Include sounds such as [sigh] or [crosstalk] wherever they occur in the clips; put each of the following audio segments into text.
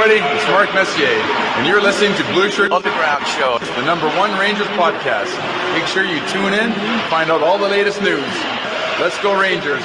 Everybody, it's Mark Messier, and you're listening to Blueshirt Underground Show. the number one Rangers podcast. Make sure you tune in, find out all the latest news. Let's go Rangers.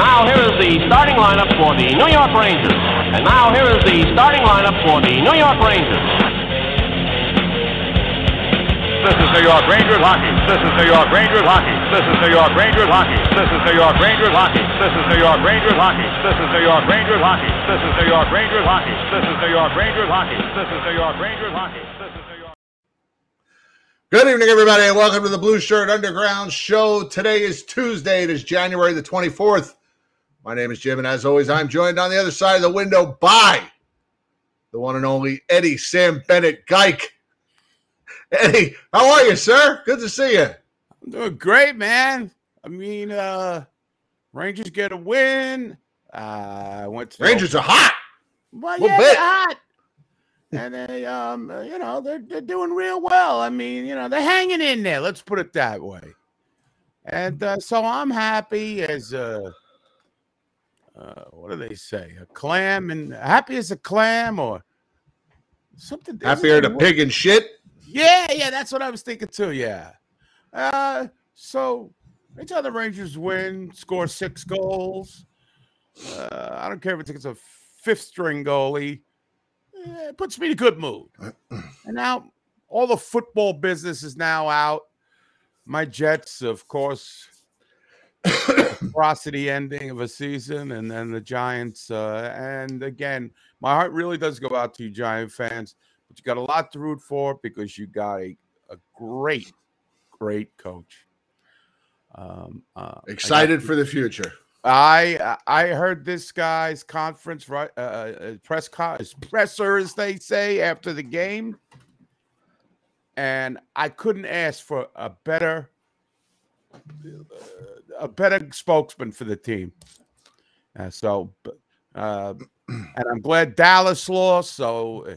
Now here is the starting lineup for the New York Rangers. And now here is the starting lineup for the New York Rangers. This is New York Rangers hockey. This is New York Rangers hockey. This is New York Rangers hockey. This is New York Rangers hockey. This is New York Rangers hockey. This is New York Rangers hockey. This is New York Rangers hockey. This is New York Rangers hockey. This is New York Rangers hockey. This is New York. Good evening, everybody, and welcome to the Blueshirt Underground Show. Today is Tuesday. It is January the 24th. My name is Jim, and as always, I'm joined on the other side of the window by the one and only Eddie Sam Bennett Geik. Eddie, how are you, sir? Good to see you. I'm doing great, man. I mean, uh Rangers get a win. Uh, I went to Rangers are hot. well, little yeah, bit. they're hot. and they, um, uh, you know, they're they're doing real well. I mean, you know, they're hanging in there. Let's put it that way. And uh, so I'm happy as a, uh, what do they say? A clam and happy as a clam or something. Happier a pig and shit. yeah, yeah, that's what I was thinking too. Yeah. Uh, so anytime the Rangers win, score six goals. Uh, I don't care if it's a fifth string goalie. eh, It puts me in a good mood. [clears throat] and now all the football business is now out. My Jets, of course, prosody ending of a season, and then the Giants. Uh, and again, my heart really does go out to you, Giant fans but you got a lot to root for because you got a, a great, great coach. Um, uh, got- Excited for the future. I I heard this guy's conference right uh, uh, press con- his presser as they say after the game, and I couldn't ask for a better a better spokesman for the team. Uh, so, uh, [clears throat] and I'm glad Dallas lost. So uh,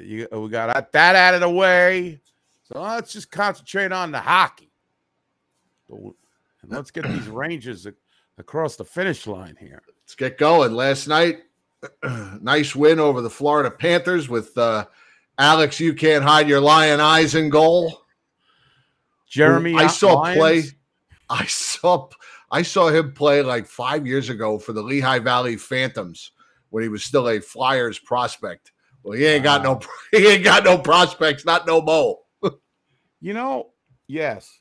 you, we got that- that out of the way. So let's just concentrate on the hockey. And let's get these [clears throat] Rangers across the finish line here. Let's get going. Last night, [clears throat] nice win over the Florida Panthers with uh, Alex. You can't hide your lion eyes in goal. Jeremy, I saw Lyons, play. I saw I saw him play like five years ago for the Lehigh Valley Phantoms when he was still a Flyers prospect. Well, he ain't got no [laughs] he ain't got no prospects, not no mo. [laughs] You know, yes.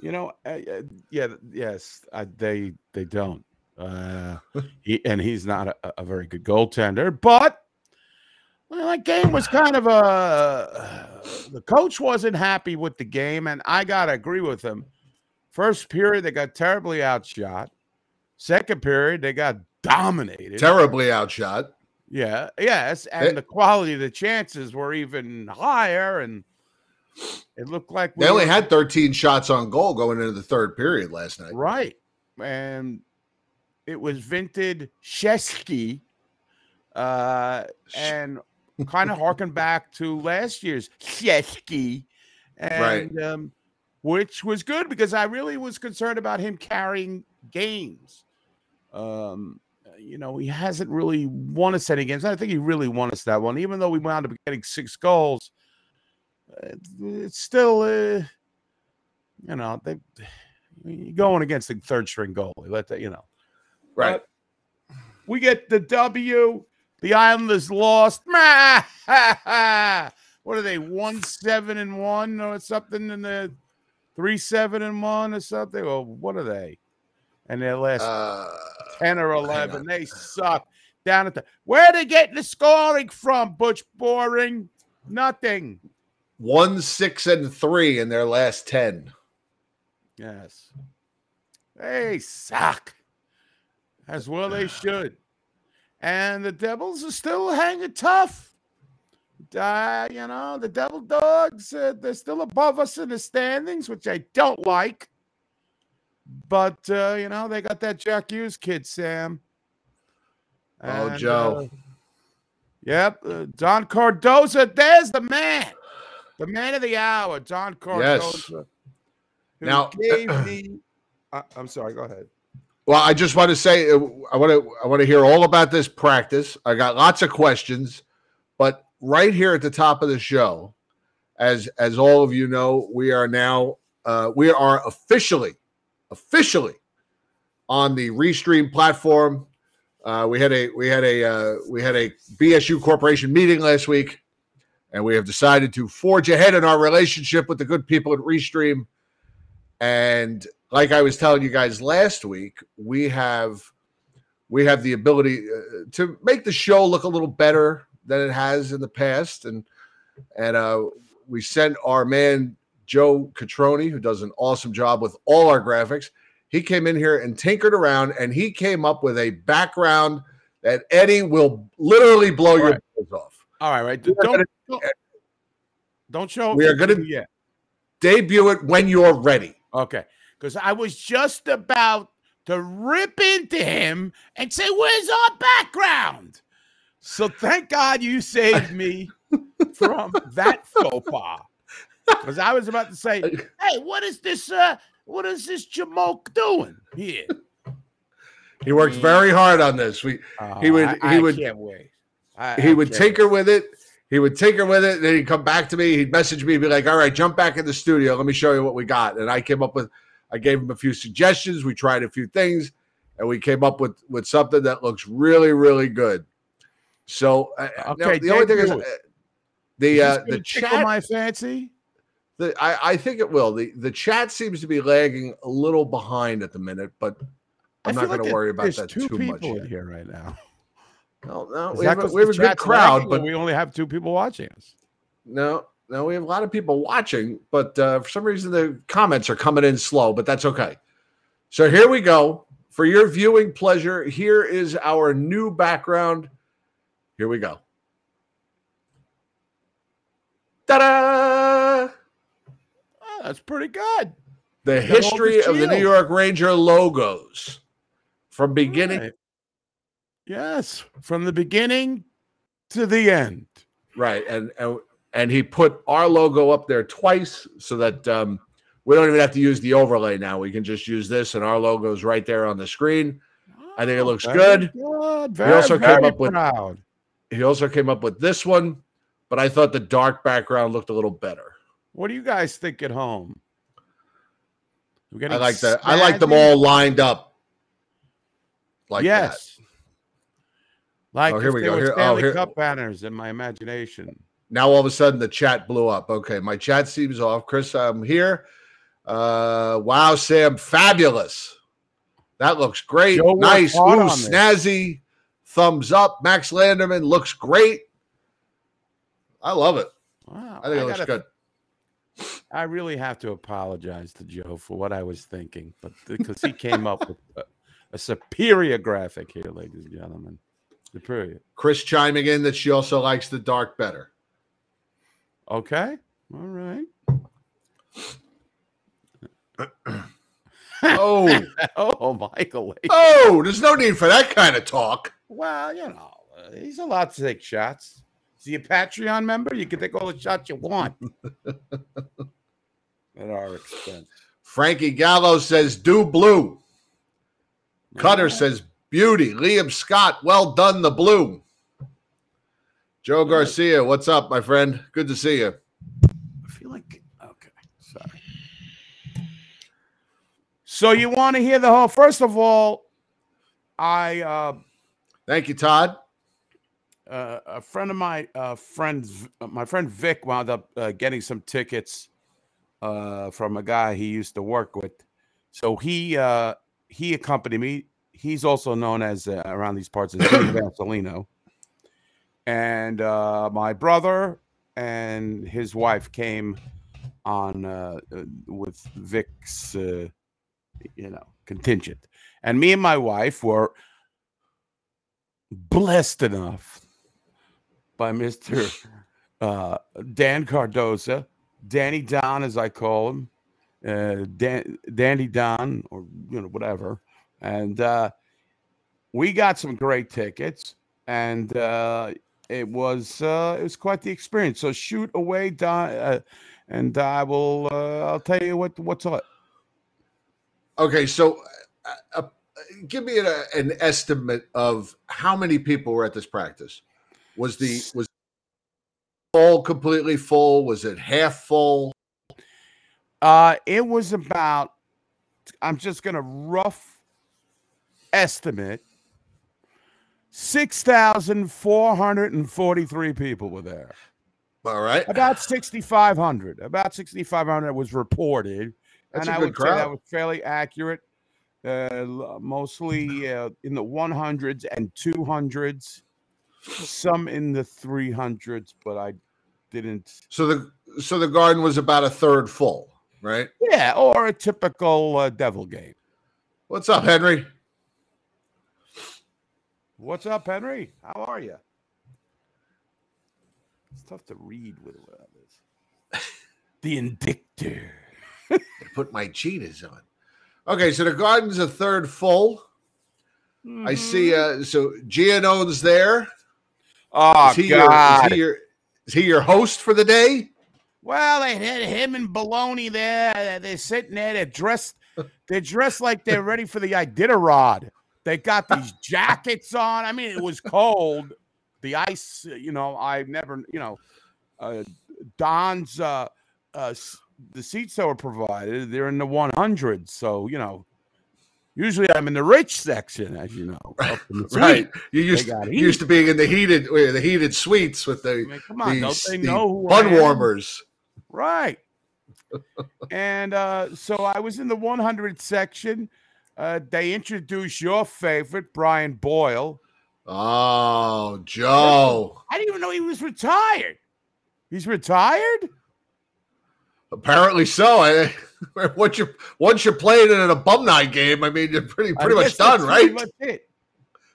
You know, uh, uh, yeah, yes, uh, they they don't. Uh, he, and he's not a, a very good goaltender, but well, that game was kind of a. [sighs] The coach wasn't happy with the game, and I gotta agree with him. First period, they got terribly outshot. Second period, they got dominated. Terribly outshot. Yeah, yes, and the quality of the chances were even higher, and it looked like we They only were- had 13 shots on goal going into the third period last night. right, and it was vintage Shesty, uh, and [laughs] kind of harken back to last year's Shesty, and um, which was good because I really was concerned about him carrying games. Um, you know, he hasn't really won us any games. I think he really won us that one, even though we wound up getting six goals. it's, it's still, uh, you know, they you're going against the third string goalie. Let that, you know. Right. But we get the W. The Islanders lost. [laughs] what are they? One seven and one or something in the three seven and one or something? Or what are they? And their last Uh, 10 or 11. They suck. Down at the where they getting the scoring from, Butch Goring? Nothing. one, six, and three in their last 10. Yes. They suck. As well they should. And the Devils are still hanging tough. Uh, you know, the Devil Dogs, uh, they're still above us in the standings, which I don't like. But, uh, you know, they got that Jack Hughes kid, Sam. Oh, Joe. uh, yep. Uh, Don Cardoza, there's the man. The man of the hour, Don Cardoza. who Now- [clears throat] gave me. I, I'm sorry, go ahead. Well, I just want to say uh, I want to I want to hear all about this practice. I got lots of questions, right here at the top of the show, as as all of you know, we are now uh, we are officially officially on the Restream platform. Uh, we had a we had a uh, we had a BSU Corporation meeting last week, and we have decided to forge ahead in our relationship with the good people at Restream. And like I was telling you guys last week, we have we have the ability uh, to make the show look a little better than it has in the past, and and uh, we sent our man Joe Catroni, who does an awesome job with all our graphics. He came in here and tinkered around, and he came up with a background that Eddie will literally blow your Right. balls off. All right, right. Don't, gonna- don't, don't show We are to gonna- me. Debut it when you're ready. Okay. Because I was just about to rip into him and say, Where's our background? So thank God you saved me [laughs] from that faux pas. Because I was about to say, Hey, what is this? Uh, what is this Jamoke doing here? He works very hard on this. We He would- Oh, I, he would-. I- he I would tinker with it. He would tinker with it. Then he'd come back to me. He'd message me, be like, "All right, jump back in the studio. Let me show you what we got." And I came up with, I gave him a few suggestions. We tried a few things, and we came up with with something that looks really, really good. So, uh, now, Okay, the only thing is, uh, the uh, the chat. my fancy. the, I, I think it will. the The chat seems to be lagging a little behind at the minute, but I'm not feel going like to worry about that too much. Yet. here right now. No, no, we have, a, we have a good crowd, but we only have two people watching us. No, no, we have a lot of people watching, but uh, for some reason the comments are coming in slow, but that's okay. So here we go. For your viewing pleasure, here is our new background. Here we go. Ta-da! Oh, that's pretty good. The Got all the history of the New. York Ranger logos from beginning. Right. Yes, from the beginning to the end. Right, and and and he put our logo up there twice so that um, we don't even have to use the overlay now. We can just use this, and our logo is right there on the screen. I think it looks very good. Good. He also came very up with- proud. He also came up with this one, but I thought the dark background looked a little better. What do you guys think at home? I like that. I like them all lined up like that. yes. Like Oh, here we go. Here- oh, here- Cup banners in my imagination. Now all of a sudden the chat blew up. Okay, my chat seems off. Chris, I'm here. Uh, wow, Sam, fabulous. That looks great. Joe nice. Ooh, snazzy. Thumbs up. Max Landerman looks great. I love it. Wow. I think it looks gotta- good. I really have to apologize to Joe for what I was thinking, but because he came up with a, a superior graphic here, ladies and gentlemen. Superior. Chris chiming in that she also likes the dark better. Okay. All right. [clears throat] Oh, [laughs] Oh, Michael. oh, there's no need for that kind of talk. Well, you know, uh, he's allowed to take shots. Is he a Patreon member? You can take all the shots you want [laughs] at our expense. Frankie Gallo says, do blue. Cutter says, beauty. Liam Scott, well done, the blue. Joe Garcia, what's up, my friend? Good to see you. So you want to hear the whole? First of all, I uh, Thank you, Todd. uh, a friend of my uh, friend, uh, my friend Vic, wound up uh, getting some tickets uh, from a guy he used to work with. So he uh, he accompanied me. He's also known as uh, around these parts as [coughs] Vasolino. And uh, my brother and his wife came on uh, uh, with Vic's, uh, you know, contingent, and me and my wife were blessed enough by Mister uh, Dan Cardoza, Danny Don, as I call him, uh, Dan, Danny Don, or you know whatever, and uh, we got some great tickets, and uh, it was uh, it was quite the experience. So shoot away, Don, uh, and I will uh, I'll tell you what what's up. Okay, so uh, uh, give me an, an estimate of how many people were at this practice. Was the was all completely full? Was it half full? Uh, it was about, I'm just going to rough estimate 6,443 people were there. All right, About 6,500. About 6,500 was reported. That's and I would say that was fairly accurate. Uh, mostly uh, in the 100s and 200s, some in the 300s, but I didn't. so the so the garden was about a third full, right? Yeah, or a typical uh, devil game. What's up, Henry? What's up, Henry? How are you? It's tough to read with this. [laughs] The Indictor. Put my cheetahs on. Okay, so the garden's a third full. I see. Mm-hmm. Uh, so Giannone's there. Oh is he Your, God! is he your is he your host for the day? well, they had him and Maloney there. They're sitting there. They're dressed. They're dressed like they're ready for the Iditarod. They got these [laughs] jackets on. I mean, it was cold. The ice. You know, I've never. You know, uh, Don's. Uh, uh, s- the seats that were provided, they're in the 100s. So you know, usually I'm in the rich section, as you know. [laughs] up in the Right. You used got used to being in the heated uh, the heated suites with I the mean, come on, don't they the know I bun warmers. Right. [laughs] and uh, so I was in the 100 section. Uh, they introduced your favorite, Brian Boyle. Oh, Joe. I didn't even know he was retired. He's retired? Apparently so. I, [laughs] once you once you're playing in an alumni game, I mean, you're pretty pretty much done, pretty right? much it.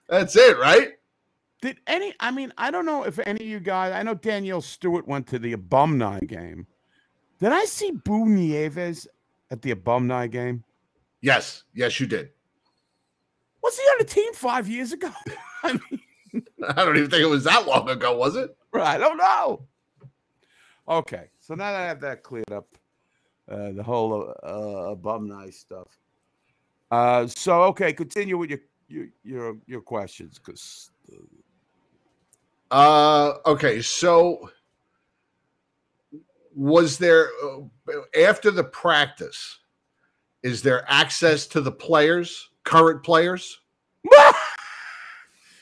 That's it, right? Did any? I mean, I don't know if any of you guys. I know Danielle Stewart went to the alumni game. Did I see Boo Nieves at the alumni game? Yes, yes, you did. Was he on the team five years ago? [laughs] I mean, [laughs] I don't even think it was that long ago, was it? I don't know. Okay, so now that I have that cleared up, uh, the whole uh, alumni stuff. Uh, so okay, continue with your your your, your questions, because Uh, okay, so was there uh, after the practice? Is there access to the players, current players? [laughs]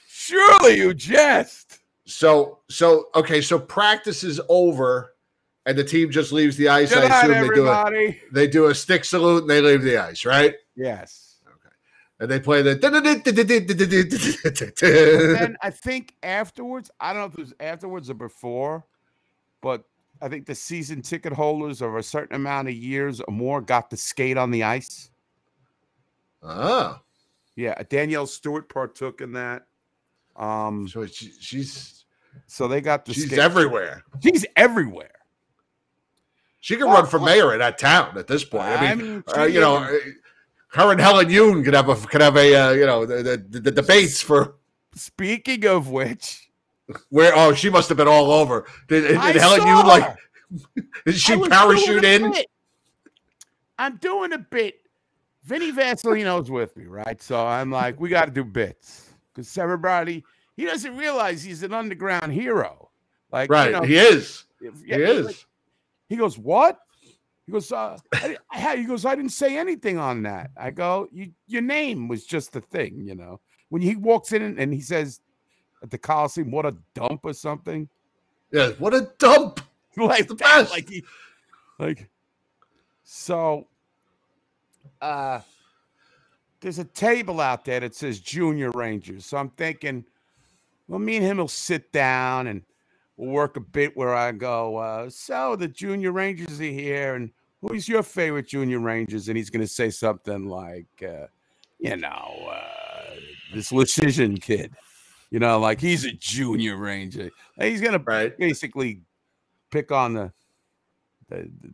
surely you jest. So, so okay, so practice is over, and the team just leaves the ice. Good I night, assume they do a they do a stick salute and they leave the ice, right? Yes. Okay. And they play the. And I think afterwards, I don't know if it was afterwards or before, but I think the season ticket holders of a certain amount of years or more got to skate on the ice. oh, Yeah, Danielle Stewart partook in that. Um, so she, she's so they got to she's skate. everywhere. She's everywhere. She can Well, run for well- mayor in that town at this point. I mean, uh, you know, uh, her and Helen Yoon could have a could have a uh, you know the, the, the debates for Speaking of which, where. Oh, she must have been all over. Did, did Helen Yoon like? Did [laughs] she parachute in? bit. I'm doing a bit. Vinny Vasolino's with me, right? So I'm like, we got to do bits because everybody he doesn't realize he's an underground hero. Like, Right, you know, he is. if- He is. like- he goes, what? He goes, uh, I, I, [laughs] he goes, I didn't say anything on that. I go, you, your name was just the thing, you know. When he walks in and, he says at the Coliseum, "What a dump" or something Yeah, what a dump. [laughs] like the that, best. like he, like. So, uh, there's a table out there that says Junior Rangers. So I'm thinking, well, me and him will sit down and we'll work a bit where I go, uh, so the Junior Rangers are here, and who's your favorite Junior Rangers? And he's going to say something like, uh, you know, uh, this Leschyshyn kid, you know, like he's a Junior Ranger. And He's going to Right. basically pick on the, the, the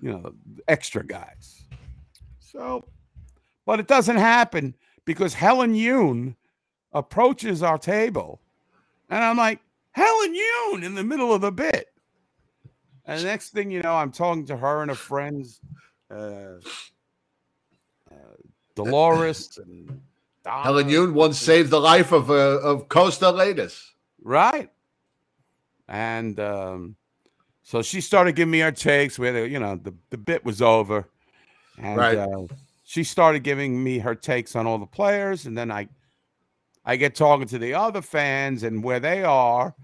you know the extra guys. So, but it doesn't happen because Helen Yoon approaches our table, and I'm like, Helen Yoon in the middle of the bit. And the next thing you know, I'm talking to her and her friends, uh, uh, Dolores [laughs] and Helen Donna, Yoon once saved the life of uh, of Costa Latus. right? And um, so she started giving me her takes where the, you know the, the bit was over, and Right. uh, she started giving me her takes on all the players, and then I I get talking to the other fans and where they are,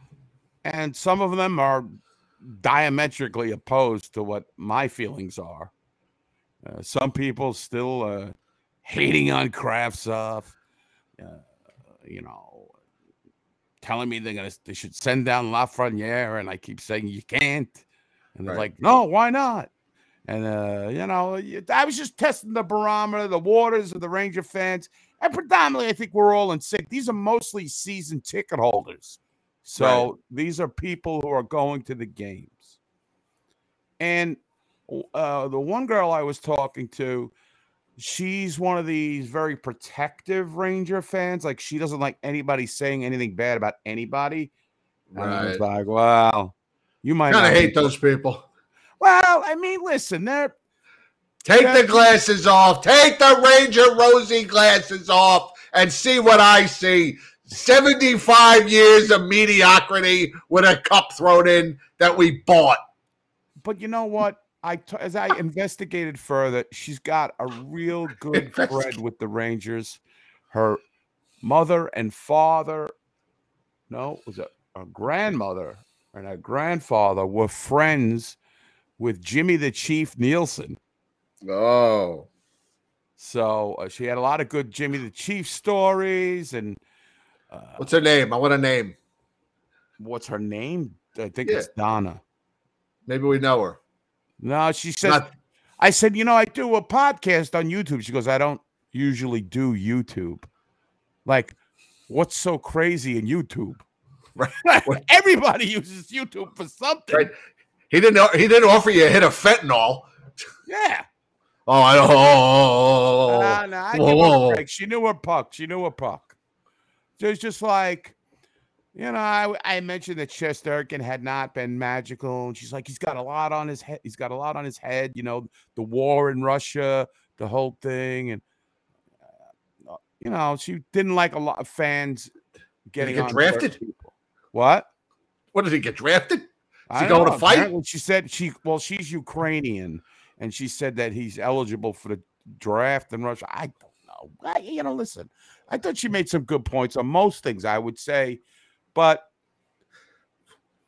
and some of them are diametrically opposed to what my feelings are. Uh, some people still uh, hating on Kravtsov, uh, you know, telling me they're gonna they should send down Lafreniere, and I keep saying you can't, and they're Right. like, no, why not? And uh, you know, I was just testing the barometer, the waters of the Ranger fans, and predominantly, I think we're all in sync. These are mostly season ticket holders, so these are people who are going to the games. And uh, the one girl I was talking to, she's one of these very protective Ranger fans. Like she doesn't like anybody saying anything bad about anybody. And I was Right. like, wow, you might Kind of hate those people. Well, I mean, listen, they're Take the glasses off. Take the Ranger Rosie glasses off and see what I see. 75 years of mediocrity with a cup thrown in that we bought. but you know what? I t- as I investigated further, she's got a real good thread with the Rangers. Her mother and father, no, it was a, a grandmother and a grandfather were friends with Jimmy the Chief Neilson. Oh. So uh, she had a lot of good Jimmy the Chief stories. And uh, What's her name? I want a name. what's her name? I think Yeah. it's Donna. Maybe we know her. No, she said. Not- I said, you know, I do a podcast on YouTube. She goes, I don't usually do YouTube. Like, what's so crazy in YouTube? [laughs] Right. Everybody uses YouTube for something. Right. He didn't. He didn't offer you a hit of fentanyl. Yeah. Oh, I don't. Oh, Nah, nah, I whoa, give her whoa. She knew her puck. She knew her puck. It's just like, you know, I, I mentioned that Shesterkin had not been magical. And she's like, he's got a lot on his head. He's got a lot on his head, you know, the war in Russia, the whole thing. And, uh, you know, she didn't like a lot of fans getting get drafted? What? What did he get drafted? I he going to fight? apparently She said she well, she's Ukrainian, and she said that he's eligible for the draft in Russia. I don't know. I, you know, listen, I thought she made some good points on most things. I would say, but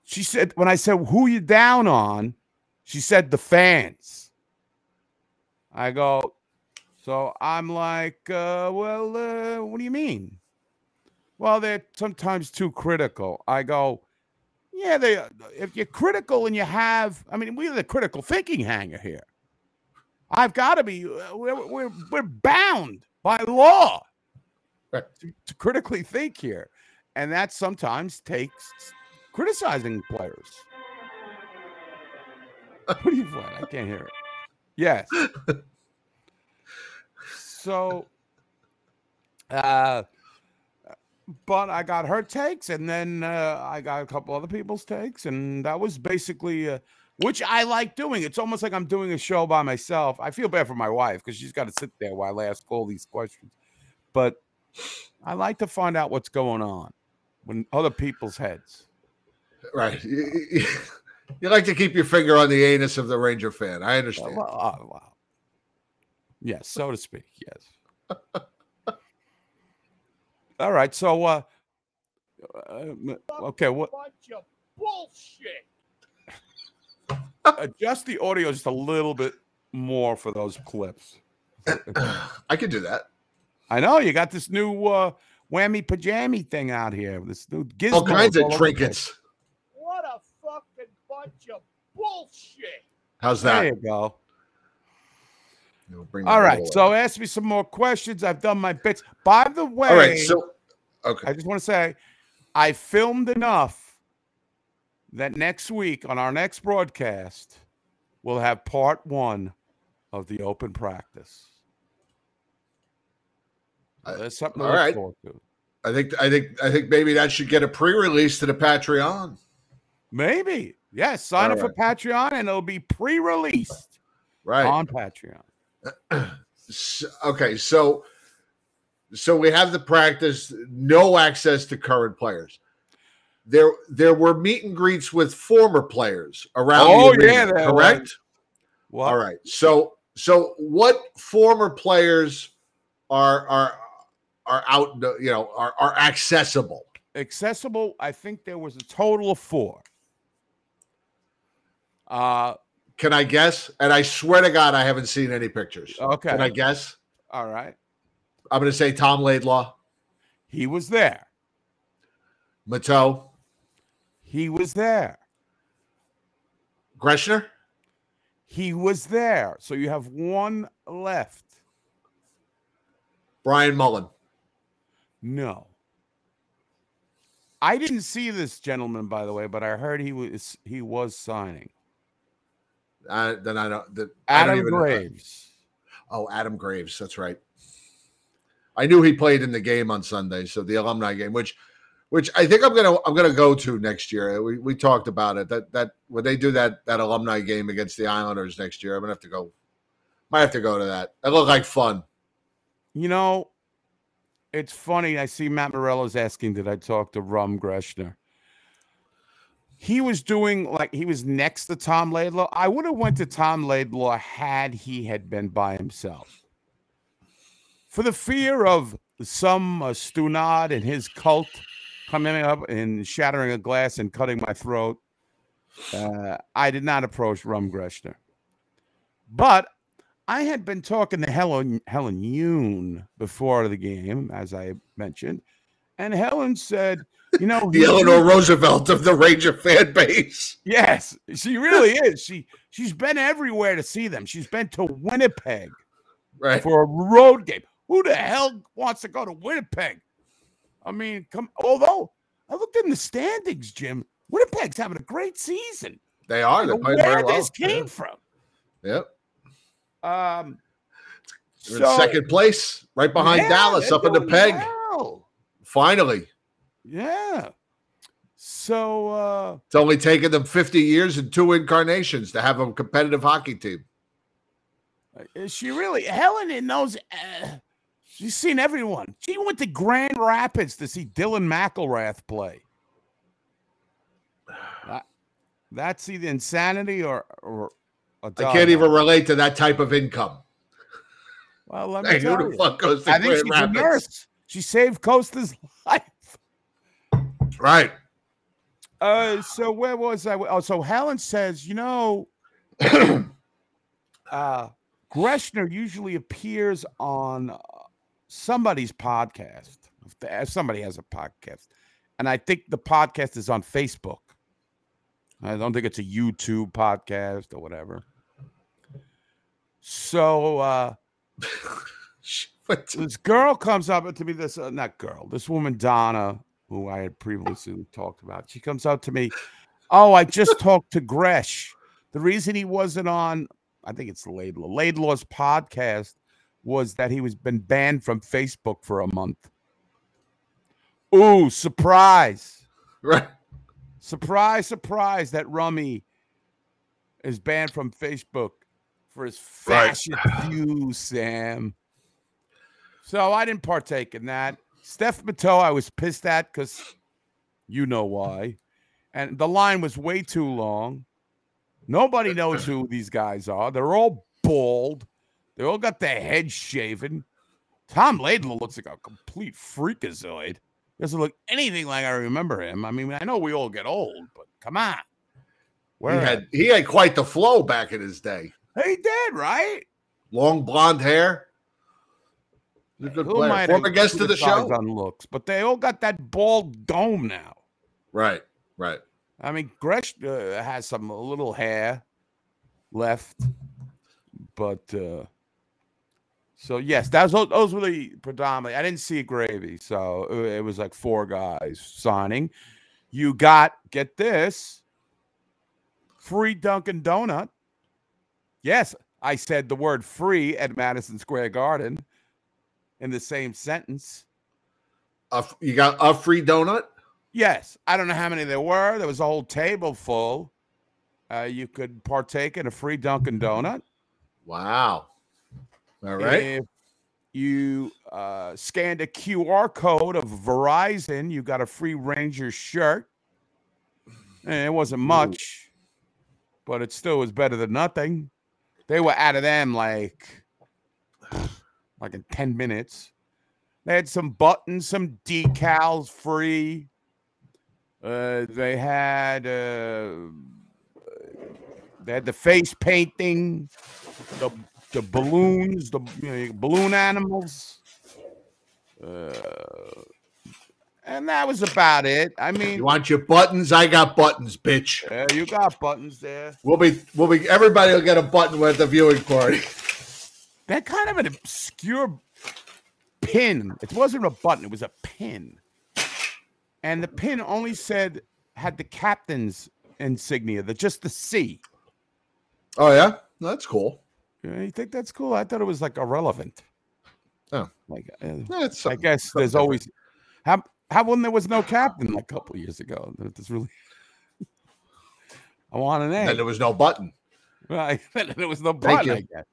she said when I said who you down on, she said the fans. I go, so I'm like, uh, well, uh, what do you mean? Well, they're sometimes too critical. I go, yeah, they. If you're critical and you have, I mean, we're the critical thinking hanger here. I've got to be. uh, We're we're, we're bound by law Right. to, to critically think here, and that sometimes takes criticizing players. What are you playing? I can't hear it. Yes. So, uh, but I got her takes, and then uh, I got a couple other people's takes, and that was basically uh, which I like doing. It's almost like I'm doing a show by myself. I feel bad for my wife because she's got to sit there while I ask all these questions, but I like to find out what's going on when other people's heads. Right. [laughs] You like to keep your finger on the anus of the Ranger fan. I understand. Well, uh, well, yes, so to speak. Yes. [laughs] All right. So, uh, uh, okay. What? Bunch of bullshit. [laughs] Adjust the audio just a little bit more for those clips. [clears throat] I could do that. I know you got this new uh, whammy pajammy thing out here. This new gizmo. All kinds of trinkets. What a fucking bunch of bullshit. How's that? There that? you go. Bring All right. little- So ask me some more questions. I've done my bits. By the way, all right. So, okay. I just want to say I filmed enough that next week on our next broadcast, we'll have part one of the open practice. Uh, There's something all right. forward to. I think I think I think maybe that should get a pre-release to the Patreon. Maybe. Yes. Sign All up for Patreon and it'll be pre released Right. on Patreon. [clears throat] Okay, so so we have the practice, no access to current players. There there were meet and greets with former players around Oh, yeah, arena, there correct? Well, All right. So so what former players are are are out you know are, are accessible? accessible. I think there was a total of four. Uh, Can I guess? And I swear to God, I haven't seen any pictures. Okay. Can I guess? all right. I'm going to say Tom Laidlaw, He was there. Matteau, He was there. Greschner. He was there. So you have one left. Brian Mullen. No. I didn't see this gentleman, by the way, but I heard he was he was signing. Uh, then I don't. The, I don't Adam Graves. Oh, Adam Graves. That's right. I knew he played in the game on Sunday, so the alumni game, which, which I think I'm gonna I'm gonna go to next year. We we talked about it. That that when they do that that alumni game against the Islanders next year, I'm gonna have to go. Might have to go to that. That looked like fun. You know, it's funny. I see Matt Morello's asking, did I talk to Rum Greschner? He was doing like he was next to Tom Laidlaw. I would have went to Tom Laidlaw had he had been by himself. For the fear of some uh, Stunad and his cult coming up and shattering a glass and cutting my throat, uh, I did not approach Rum Greschner. But I had been talking to Helen Helen Yoon before the game, as I mentioned, and Helen said, "You know, [laughs] The Eleanor Roosevelt of the Ranger fan base. Yes, she really is. She she's been everywhere to see them. She's been to Winnipeg Right. for a road game. Who the hell wants to go to Winnipeg? I mean, come. Although I looked in the standings, Jim, Winnipeg's having a great season. They are. They're playing where well. this came from. Yep. Um, They're in second place, right behind yeah, Dallas, up in the peg. well. Finally, Yeah. So uh it's only taken them 50 years and two incarnations to have a competitive hockey team. is she really Helen knows uh, she's seen everyone. She went to Grand Rapids to see Dylan McIlrath play. [sighs] That- that's either insanity or or I can't even relate to that type of income. Well, let me Hey, tell who the you. fuck goes to I think Grand she's Rapids? a nurse. She saved Costa's [laughs] life. Right. Uh, so where was I? Oh, so Helen says, you know, [clears throat] uh, Greschner usually appears on uh, somebody's podcast. If the- if somebody has a podcast, and I think the podcast is on Facebook. I don't think it's a YouTube podcast or whatever. So uh, this girl comes up to me. This uh, not girl. This woman Donna, who I had previously talked about. She comes up to me. Oh, I just talked to Gresh. The reason he wasn't on, I think it's Laidlaw. Laidlaw's podcast was that he was been banned from Facebook for a month. Ooh, surprise! right. Surprise, surprise! That Rummy is banned from Facebook for his Right. fashion views, Sam. So I didn't partake in that. Steph Matteau, I was pissed at because you know why. And the line was way too long. Nobody knows who these guys are. They're all bald. They all got their heads shaven. Tom Laidlaw looks like a complete freakazoid. Doesn't look anything like I remember him. I mean, I know we all get old, but come on. He Where had he had quite the flow back in his day. He did, right? Long blonde hair. He's a good Who player. might Former guest of the show. on looks, but they all got that bald dome now. Right, right. I mean, Gresh uh, has some a little hair left, but uh, so yes, that's those, those were the predominantly. I didn't see Gravy, so uh, it was like four guys signing. You got get this free Dunkin' Donut. Yes, I said the word free at Madison Square Garden in the same sentence. F- you got a free donut? Yes, I don't know how many there were. There was a whole table full. Uh, you could partake in a free Dunkin' Donut. Wow. All right. If you uh, scanned a QR code of Verizon, you got a free Ranger shirt. And it wasn't much, but it still was better than nothing. They were out of them like, [sighs] like in 10 minutes. They had some buttons, some decals free. Uh, they had uh, they had the face painting, the the balloons, the you know, balloon animals, uh, and that was about it. I mean, You want your buttons? I got buttons, bitch. Yeah, you got buttons there. We'll be we'll be everybody will get a button with the viewing party. [laughs] That kind of an obscure pin. It wasn't a button; it was a pin, and the pin only said had the captain's insignia, the just the C. Oh yeah? That's cool. You, know, you think that's cool? I thought it was like irrelevant. Oh. like uh, That's I guess there's always how how when there was no captain a couple years ago. That's really. [laughs] I want an and A. there was no button. Right. [laughs] there was no Thank button. I you. guess.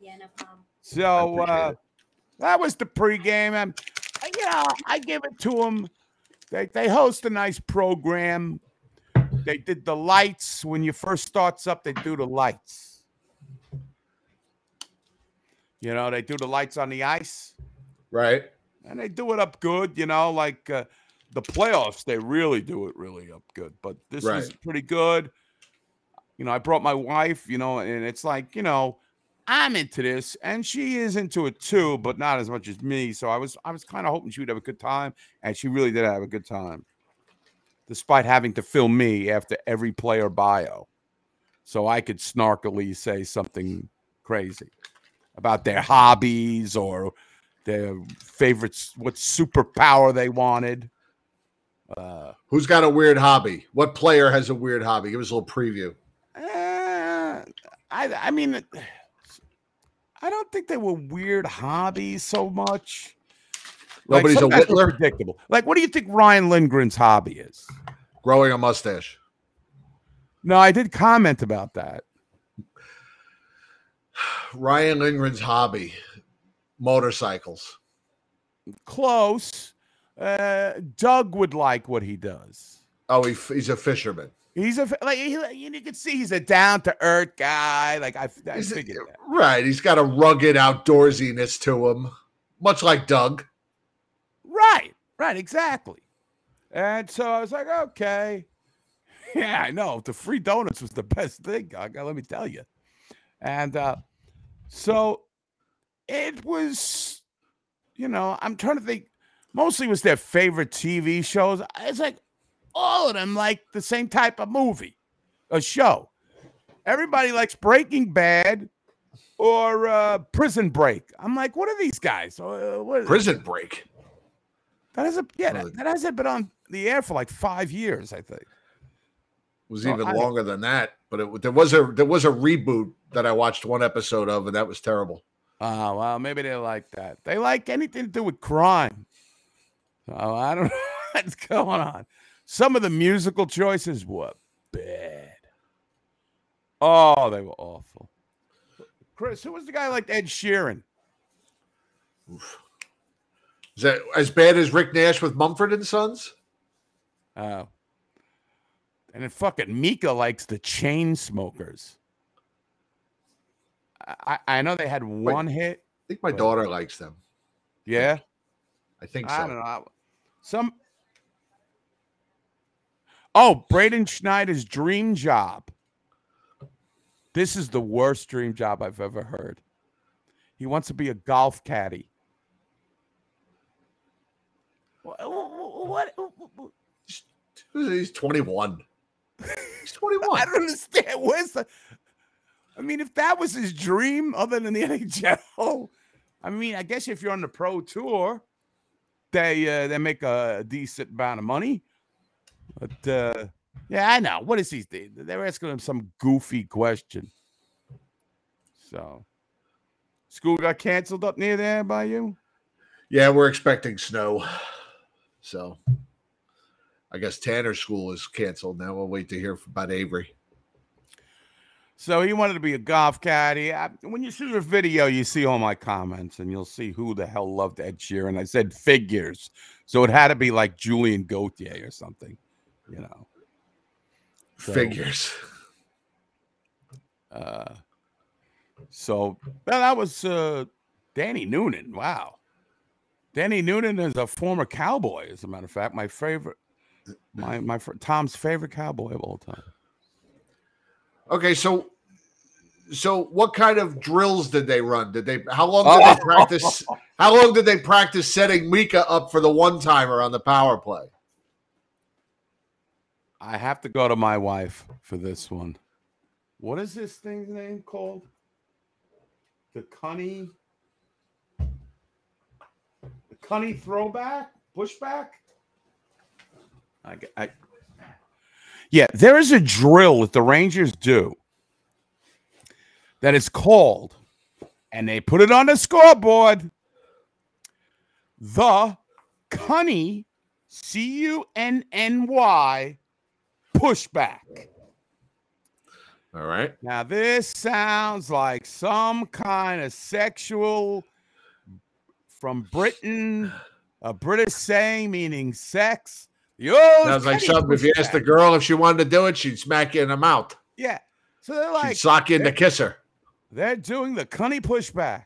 Yeah, no problem. So uh, that was the pregame. And uh, you know, I give it to them. They they host a nice program. They did the lights when you first starts up. They do the lights. You know, they do the lights on the ice, Right. And they do it up good. You know, like uh, the playoffs, they really do it really up good. But this Right. pretty good. You know, I brought my wife. You know, and it's like you know, I'm into this, and she is into it too, but not as much as me. So I was I was kind of hoping she would have a good time, and she really did have a good time, despite having to film me after every player bio, so I could snarkily say something crazy about their hobbies or their favorites, what superpower they wanted. Uh, Who's got a weird hobby? What player has a weird hobby? Give us a little preview. eh, I I mean, I don't think they were weird hobbies so much. Nobody's some a whittler? Predictable. Like, what do you think Ryan Lindgren's hobby is? Growing a mustache. No, I did comment about that. [sighs] Ryan Lindgren's hobby. Motorcycles. Close. Uh, Doug would like what he does. Oh, he, he's a fisherman. He's a like he, you can see he's a down to earth guy. Like I, I He's a- figured that. right. He's got a rugged outdoorsiness to him, much like Doug. Right, right, exactly. And so I was like, okay. [laughs] Yeah, I know. The free donuts was the best thing, let me tell you. And uh, so it was, you know, I'm trying to think, mostly was their favorite TV shows. It's like all of them like the same type of movie, a show. Everybody likes Breaking Bad or uh, Prison Break. I'm like, what are these guys? Uh, what, Prison Break. that hasn't yeah, that, that hasn't been on the air for like five years, I think. It was Well, even I- longer than that, but it, there was a there was a reboot that I watched one episode of, and that was terrible. Oh well, maybe they like that. They like anything to do with crime. Oh, I don't [laughs] know what's going on. Some of the musical choices were bad. Oh, they were awful. Chris, who was the guy like Ed Sheeran? Is that as bad as Rick Nash with Mumford and Sons? Oh. And then fucking Mika likes the Chainsmokers. I, I I know they had one hit. I think my But- daughter likes them. Yeah. I think so. I don't know. Some. Oh, Braden Schneider's dream job. This is the worst dream job I've ever heard. He wants to be a golf caddy. What? what, what- He's 21. He's 21. [laughs] I don't understand. Where's the? I mean, if that was his dream, other than the [laughs] NHL, I mean, I guess if you're on the pro tour, they uh, they make a decent amount of money. But uh, yeah, I know. What is he? they- They're asking him some goofy question. So, school got canceled up near there by you. Yeah, we're expecting snow. So I guess Tanner's school is canceled. Now we'll wait to hear about Avery. So he wanted to be a golf caddy. I, when you see the video, you see all my comments, and you'll see who the hell loved Ed Sheeran. I said figures, so it had to be like Julien Gauthier or something, you know. So, Figures. Uh, so well, that was uh, Danny Noonan. Wow, Danny Noonan is a former cowboy, as a matter of fact. My favorite, my my Tom's favorite cowboy of all time. Okay, so so what kind of drills did they run? Did they how long did they [laughs] practice how long did they practice setting Mika up for the one timer on the power play? I have to go to my wife for this one. What is this thing's name called? The Cunny. The Cunny throwback? Pushback? I, g- I- yeah, there is a drill that the Rangers do that is called, and they put it on the scoreboard, the Cunny, C U N N Y, pushback. All right. Now, this sounds like some kind of sexual from Britain, a British saying meaning sex. Yo, Sounds like something if you asked the girl if she wanted to do it, she'd smack you in the mouth. Yeah. So they're She'd like, sock you in to they're- kiss her. they're doing the cunny pushback.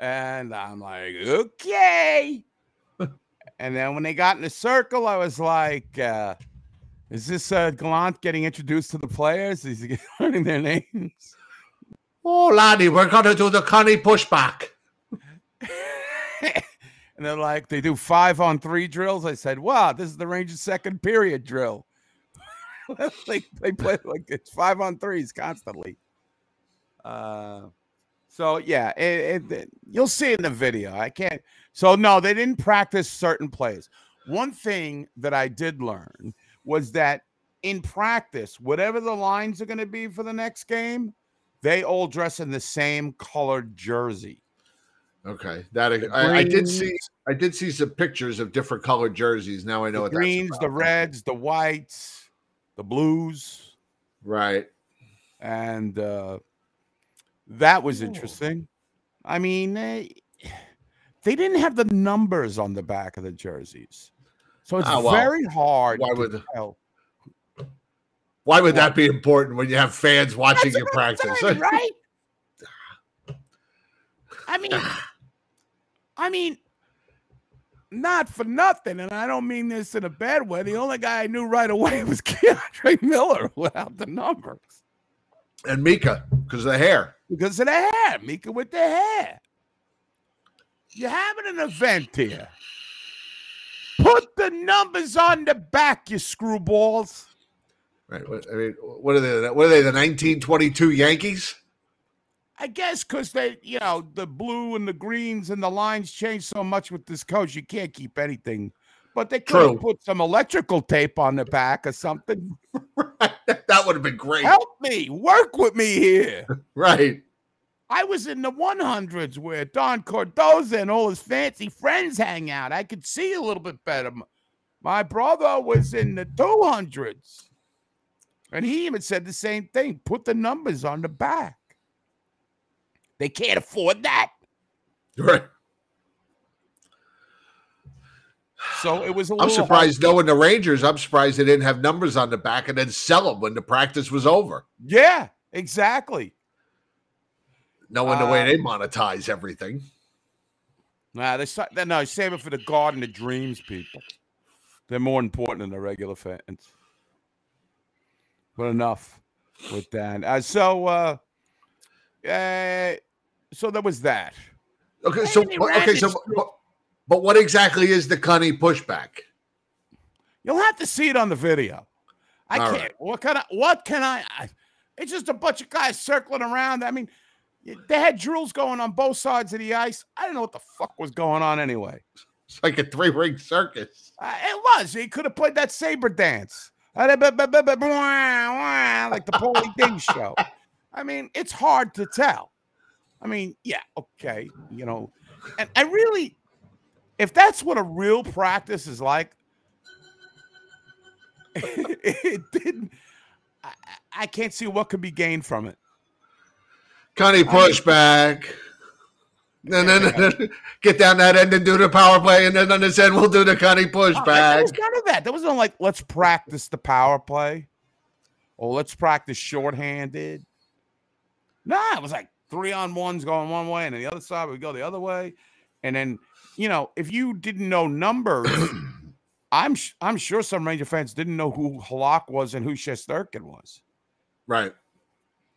And I'm like, okay. [laughs] and then when they got in the circle, I was like, uh, is this uh, Gallant getting introduced to the players? Is he [laughs] learning their names? Oh, laddie, we're gonna do the Connie pushback. And they're like, they do five on three drills. I said, wow, this is the Rangers' second period drill. [laughs] like they play like it's five on threes constantly. Uh, so yeah, it, it, it- you'll see in the video. I can't. So no, they didn't practice certain plays. One thing that I did learn was that in practice, whatever the lines are going to be for the next game, they all dress in the same colored jersey. Okay, that The I, I did see. I did see some pictures of different colored jerseys. Now I know the what greens, the reds, the whites, the blues, Right. and uh, that was Oh. interesting. I mean, they, they didn't have the numbers on the back of the jerseys, so it's Ah, well, very hard. why to would- tell. Why would that be important when you have fans watching That's you practice? saying, right? I mean, [laughs] I mean, not for nothing, and I don't mean this in a bad way. The only guy I knew right away [laughs] was K'Andre Miller without the numbers and Mika because of the hair. because of the hair. Mika with the hair. You're having an event here. Put the numbers on the back, you screwballs. Right. I mean, what are they? What are they? The 1922 Yankees? I guess because they, you know, the blue and the greens and the lines change so much with this coach, you can't keep anything. But they could have put some electrical tape on the back or something. [laughs] that would have been great. Help me, work with me here. [laughs] Right. I was in the 100s where Don Cordoza and all his fancy friends hang out. I could see a little bit better. My brother was in the 200s. And he even said the same thing put the numbers on the back. They can't afford that. Right. So it was a I'm little hard- surprised knowing the Rangers. I'm surprised they didn't have numbers on the back and then sell them when the practice was over. Yeah, exactly. Knowing the way Uh, they monetize everything. Nah, they sa- they- no save it for the Garden of Dreams people. They're more important than the regular fans. But enough with that. Uh, so, uh, uh, so there was that. Okay, so okay, so but, but what exactly is the Cunny pushback? You'll have to see it on the video. I All can't. right. What can I? What can I, I? It's just a bunch of guys circling around. I mean, they had drills going on both sides of the ice. I don't know what the fuck was going on anyway. It's like a three ring circus. Uh, it was. He could have played that saber dance, like the Paulie D show. [laughs] I mean, it's hard to tell. I mean, yeah, okay, you know, and I really, if that's what a real practice is like, [laughs] it didn't. I, I can't see what could be gained from it. Cunny pushback. No, no, no, [laughs] no. Get down that end and do the power play, and then on this end we'll do the Cunny Oh, There pushback. was none of that. There was no like, let's practice the power play, or let's practice shorthanded. Nah, it was like three on ones going one way, and then the other side would go the other way. And then, you know, if you didn't know numbers, [clears throat] I'm sh- I'm sure some Ranger fans didn't know who Halak was and who Shesterkin was. Right.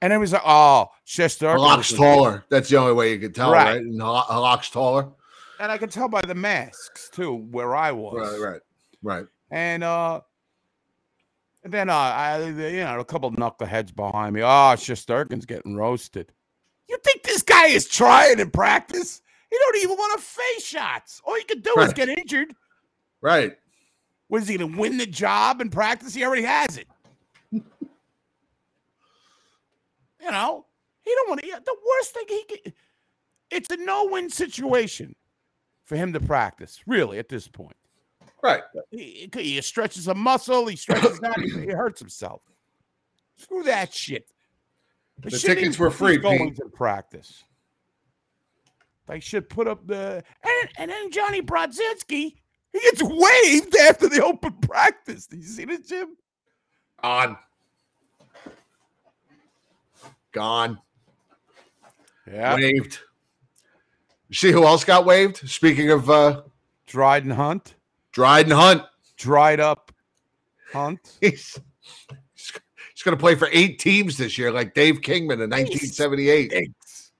And it was like, oh, Shesterkin. Halak's taller. That's the only way you could tell, Right. right? And Hal- Halak's taller. And I could tell by the masks too, where I was. Right, right, right. And uh and then uh I you know a couple of knuckleheads behind me. Oh, Shesterkin's getting roasted. You think this guy is trying in practice? He don't even want to face shots. All you can do is get injured. Right. What is he gonna win the job in practice? He already has it. you know, he don't want to. The worst thing he can, it's a no-win situation for him to practice. Really, at this point. Right. He, he stretches a muscle, he stretches he, he hurts himself. Screw that shit. They The tickets were free, Pete. in practice. They should put up the and, and then Johnny Brodzinski, he gets waived after the open practice. Did you see this, Jim? On. Gone. Yeah. Waved. See who else got waived? Speaking of uh Dryden Hunt, Dryden Hunt. dried up Hunt. He's he's going to play for eight teams this year, like Dave Kingman in 1978. Thanks.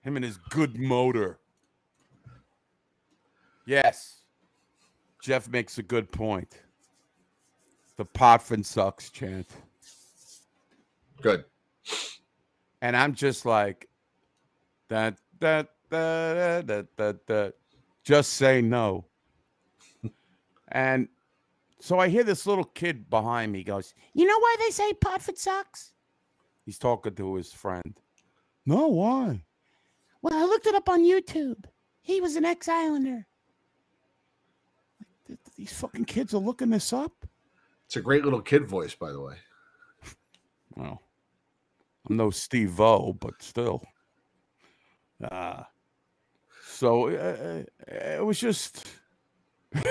Him and his good motor. Yes. Jeff makes a good point. The Potvin sucks chant. Good. And I'm just like, that, that, that, that, that, that. Just say no. and so I hear this little kid behind me goes, You know why they say Potvin sucks? He's talking to his friend. No, why? Well, I looked it up on YouTube. He was an ex Islander. These fucking kids are looking this up. It's a great little kid voice, by the way. Well, I'm no Steve O, but still. Uh, so uh, it was just. [laughs] [laughs]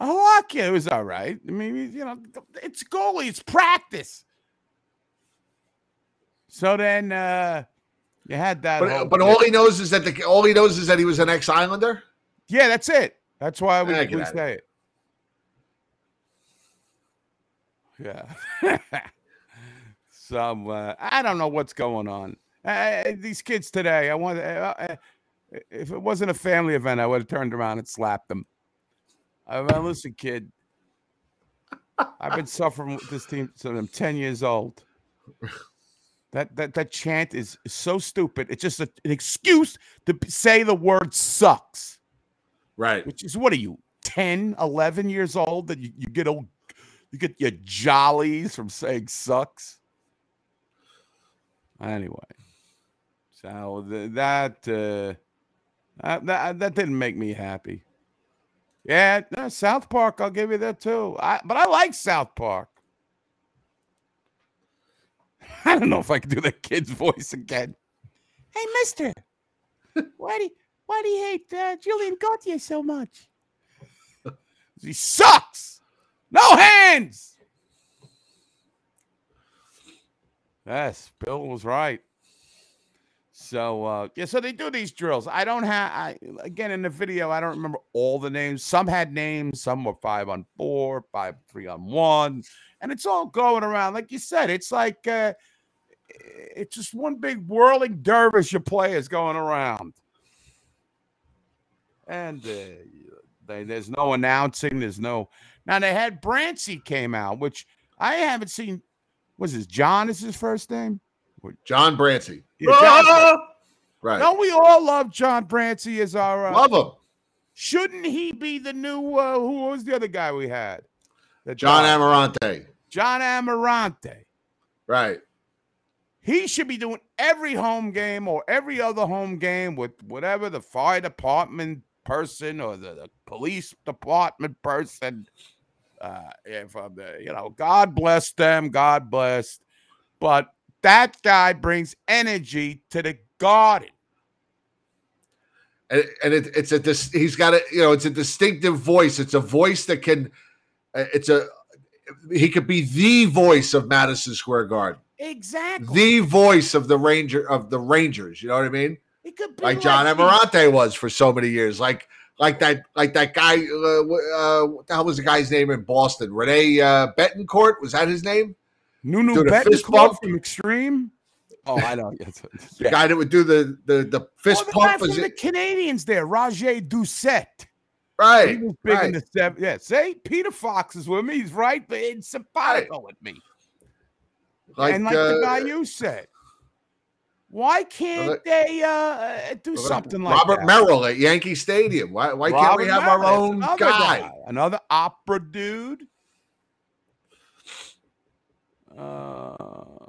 I like it. It was all right. I mean, you know, it's goalie, it's practice. So then uh, you had that. But but all he knows is that the all he knows is that he was an ex Islander. yeah, that's it. That's why we, we say it. Yeah. [laughs] Some uh, I don't know what's going on. Uh, these kids today. I want. Uh, uh, if it wasn't a family event, I would have turned around and slapped them. I mean, listen, kid. I've been suffering with this team since I'm 10 years old. That that that chant is, is so stupid. It's just a, an excuse to say the word sucks. Right. Which is what are you 10, 11 years old that you, you get old you get your jollies from saying sucks. Anyway. So th- that uh that, that that didn't make me happy. Yeah, no, South Park, I'll give you that too. I, but I like South Park. [laughs] I don't know if I can do that kid's [laughs] voice again. Hey, Mister, why do why do you hate uh, Julien Gauthier so much? [laughs] He sucks. No hands. Yes, Bill was right. So uh, yeah, so they do these drills. I don't have I again in the video, I don't remember all the names. Some had names, some were five on four, five, three on one, and it's all going around. Like you said, it's like uh it's just one big whirling dervish of players going around. And uh, they, there's no announcing, there's no now they had Brancy came out, which I haven't seen. Was his John is his first name? John Brancy. Yeah, John Bran- Right. Don't we all love John Brancy as our? Uh, Love him. shouldn't he be the new? Uh, who was the other guy we had? That John died? Amirante. John Amirante. Right. He should be doing every home game or every other home game with whatever the fire department person or the, the police department person. Uh, if uh, the- you know, God bless them, God bless. But that guy brings energy to the garden. and, and it, it's a dis, he's got a you know it's a distinctive voice. It's a voice that can uh, it's a he could be the voice of madison square garden. Exactly. the voice of the ranger of the rangers you know what i mean? It could be like john the- Amirante was for so many years. Like like that like that guy uh, uh, what the hell was the guy's name in boston? Renee uh, Bettencourt? Was that his name Nuno doing a fist Bettencourt from Extreme. Oh, I know. Yes. [laughs] the Yeah. guy that would do the the, the fist oh, the pump was from the Canadiens there, Roger Doucet. He was big in the seven. Yeah, say Peter Fox is with me. He's right, but it's simpatico with me. like, and like uh, the guy you said, why can't look- they uh, uh, do something like Robert that? Merrill at Yankee Stadium. Why, why can't we have our Merrill, that's own another guy? another opera dude. Uh,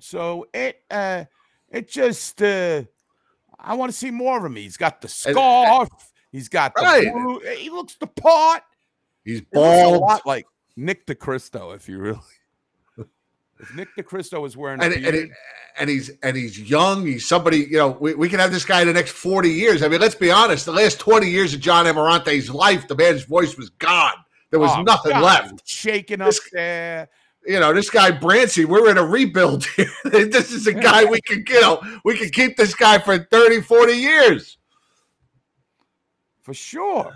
so it uh, it just uh, I want to see more of him. He's got the scarf. He's got the Right. blue. He looks the part. He's He a bald. lot like Nick DeCristo, if you really. [laughs] If Nick DeCristo was wearing And, and, beard, it, and he's and he's young. He's somebody, you know, we, we can have this guy in the next 40 years. I mean, let's be honest, the last 20 years of John Amirante's life, the man's voice was gone. There was oh, nothing God, left. shaking up This- there. You know, this guy Brancy, we're in a rebuild here. [laughs] this is a guy we can, you know, we can keep this guy for 30, 40 years. for sure.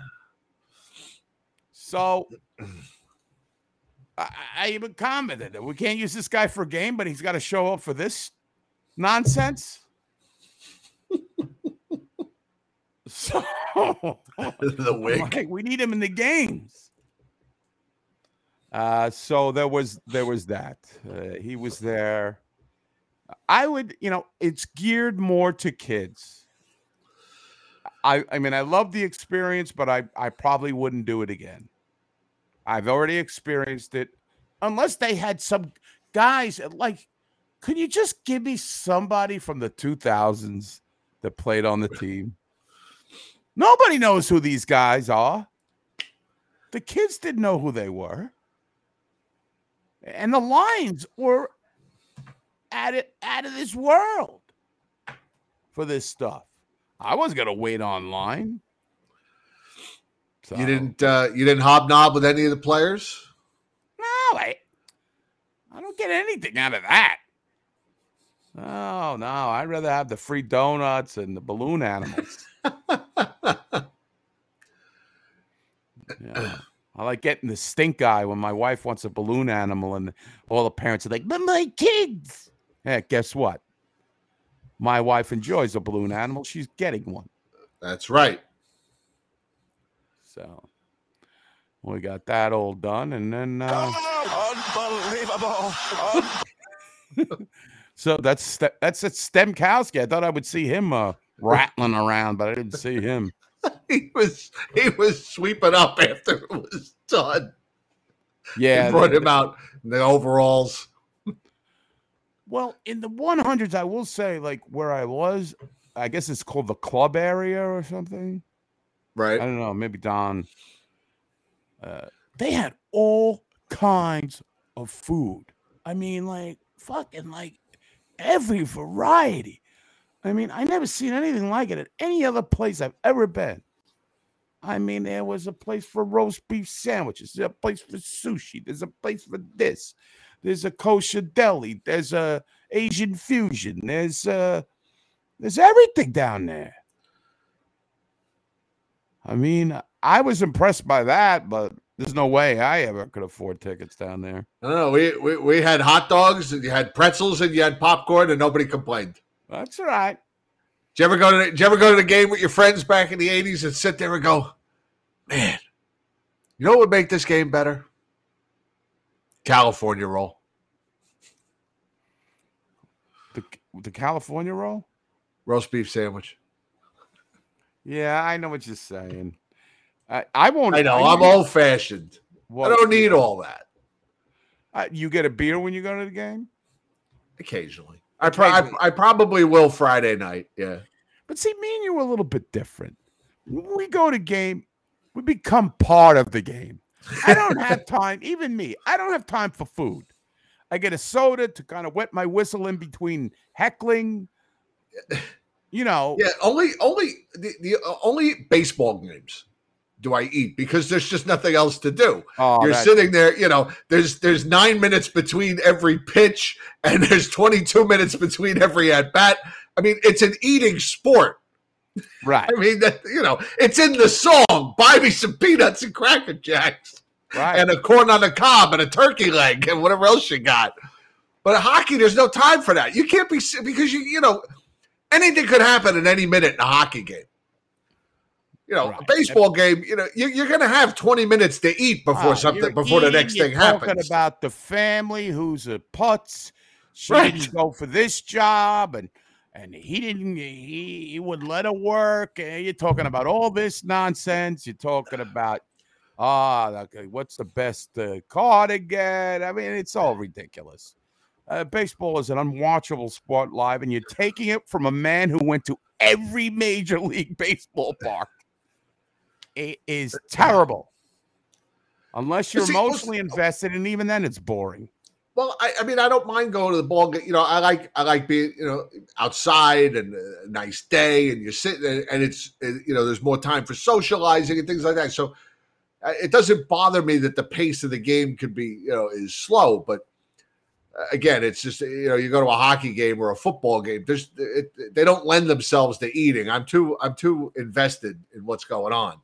So I, I even commented that we can't use this guy for a game, but he's got to show up for this nonsense. [laughs] so [laughs] the wig. like, we need him in the games. Uh, so there was there was that. Uh, he was there. I would, you know, it's geared more to kids. I I mean, I love the experience, but I I probably wouldn't do it again. I've already experienced it. Unless they had some guys like, could you just give me somebody from the 2000s that played on the [laughs] team? Nobody knows who these guys are. The kids didn't know who they were. And the lines were out of, out of this world for this stuff. I was gonna wait online. So, You didn't uh, you didn't hobnob with any of the players? No, I, I don't get anything out of that. Oh no, I'd rather have the free donuts and the balloon animals. [laughs] Yeah. I like getting the stink eye when my wife wants a balloon animal, and all the parents are like, "But my kids." Yeah, guess what? My wife enjoys a balloon animal. She's getting one. That's right. So we got that all done, and then uh, Unbelievable. [laughs] so that's Ste- that's at Stemkowski. I thought I would see him uh, rattling around, but I didn't see him. [laughs] He was he was sweeping up after it was done. Yeah, they brought the- him out in the overalls. Well, in the 100s, I will say, like where I was, I guess it's called the club area or something. Right. I don't know. Maybe Don. Uh, they had all kinds of food. I mean, like fucking like every variety. I mean, I never seen anything like it at any other place I've ever been. I mean, there was a place for roast beef sandwiches. There's a place for sushi. There's a place for this. There's a kosher deli. There's a Asian fusion. There's uh there's everything down there. I mean, I was impressed by that, but there's no way I ever could afford tickets down there. Know. We, we we had hot dogs and you had pretzels and you had popcorn and nobody complained. That's right. Did you ever go to the, did you ever go to the game with your friends back in the eighties and sit there and go, man, you know what would make this game better? California roll. The the California roll? Roast beef sandwich. Yeah, I know what you're saying. I, I won't. I know, I- I'm old fashioned. I don't need all that. Uh, you get a beer when you go to the game, Occasionally. I, pro- I, I probably will Friday night. Yeah. but see, me and you are a little bit different. When we go to game, we become part of the game. I don't [laughs] have time, even me. I don't have time for food. I get a soda to kind of wet my whistle in between heckling. You know, Yeah, only only the, the uh, only baseball games do I eat because there's just nothing else to do. Oh, You're sitting there, you know, there's there's 9 minutes between every pitch and [laughs] there's 22 minutes between every at bat. I mean, it's an eating sport. right, I mean, that you know, it's in the song, buy me some peanuts and cracker jacks right. and a corn on the cob and a turkey leg and whatever else you got. But hockey, there's no time for that. You can't be because you you know anything could happen at any minute in a hockey game. You know, a Right. baseball game. You know, you, you're going to have 20 minutes to eat before Ah, something before the eating, next you're thing talking happens. about the family who's a putz. She Right. didn't go for this job, and and he didn't. He, he would let her work. And you're talking about all this nonsense. You're talking about ah, okay, what's the best uh, car to get? I mean, it's all ridiculous. Uh, baseball is an unwatchable sport live, and you're taking it from a man who went to every major [laughs] league baseball park. It is terrible. Unless you're emotionally invested, and even then, it's boring. Well, I, I mean, I don't mind going to the ball game. You know, I like I like being you know outside and a nice day, and you're sitting there, and it's you know there's more time for socializing and things like that. So uh, it doesn't bother me that the pace of the game could be you know is slow, but uh, again, it's just you know you go to a hockey game or a football game. There's it, they don't lend themselves to eating. I'm too I'm too invested in what's going on.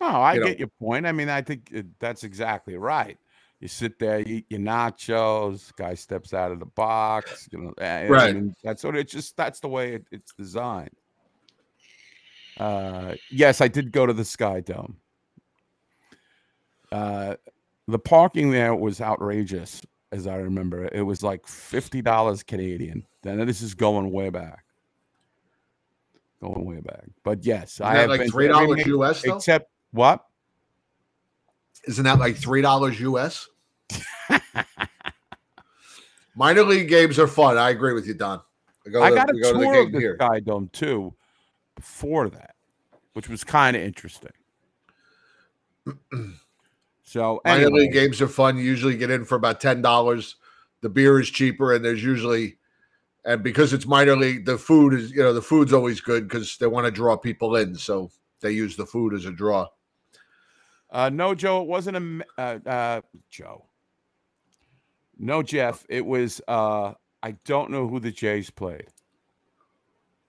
Oh, I You know- get your point. I mean, I think uh, that's exactly right. You sit there, you eat your nachos. Guy steps out of the box. You know, I- I Right. mean, that's what it's just. That's the way it, it's designed. Uh, yes, I did go to the Sky Dome. Uh, the parking there was outrageous, as I remember. It was like fifty dollars Canadian. Then this is going way back, going way back. But yes, Isn't I that have like been to three every dollars US though? Except what? Isn't that like three dollars US? [laughs] Minor league games are fun. I agree with you, Don. I, go I to- got a go to the tour of the here. Sky Dome too before that, which was kind of interesting. [clears throat] so Minor league games are fun. You usually get in for about ten dollars. The beer is cheaper, and there's usually, and because it's minor league, the food is you know the food's always good because they want to draw people in, so they use the food as a draw. Uh, no, Joe, it wasn't a uh, uh, Joe. No, Jeff, it was. Uh, I don't know who the Jays played.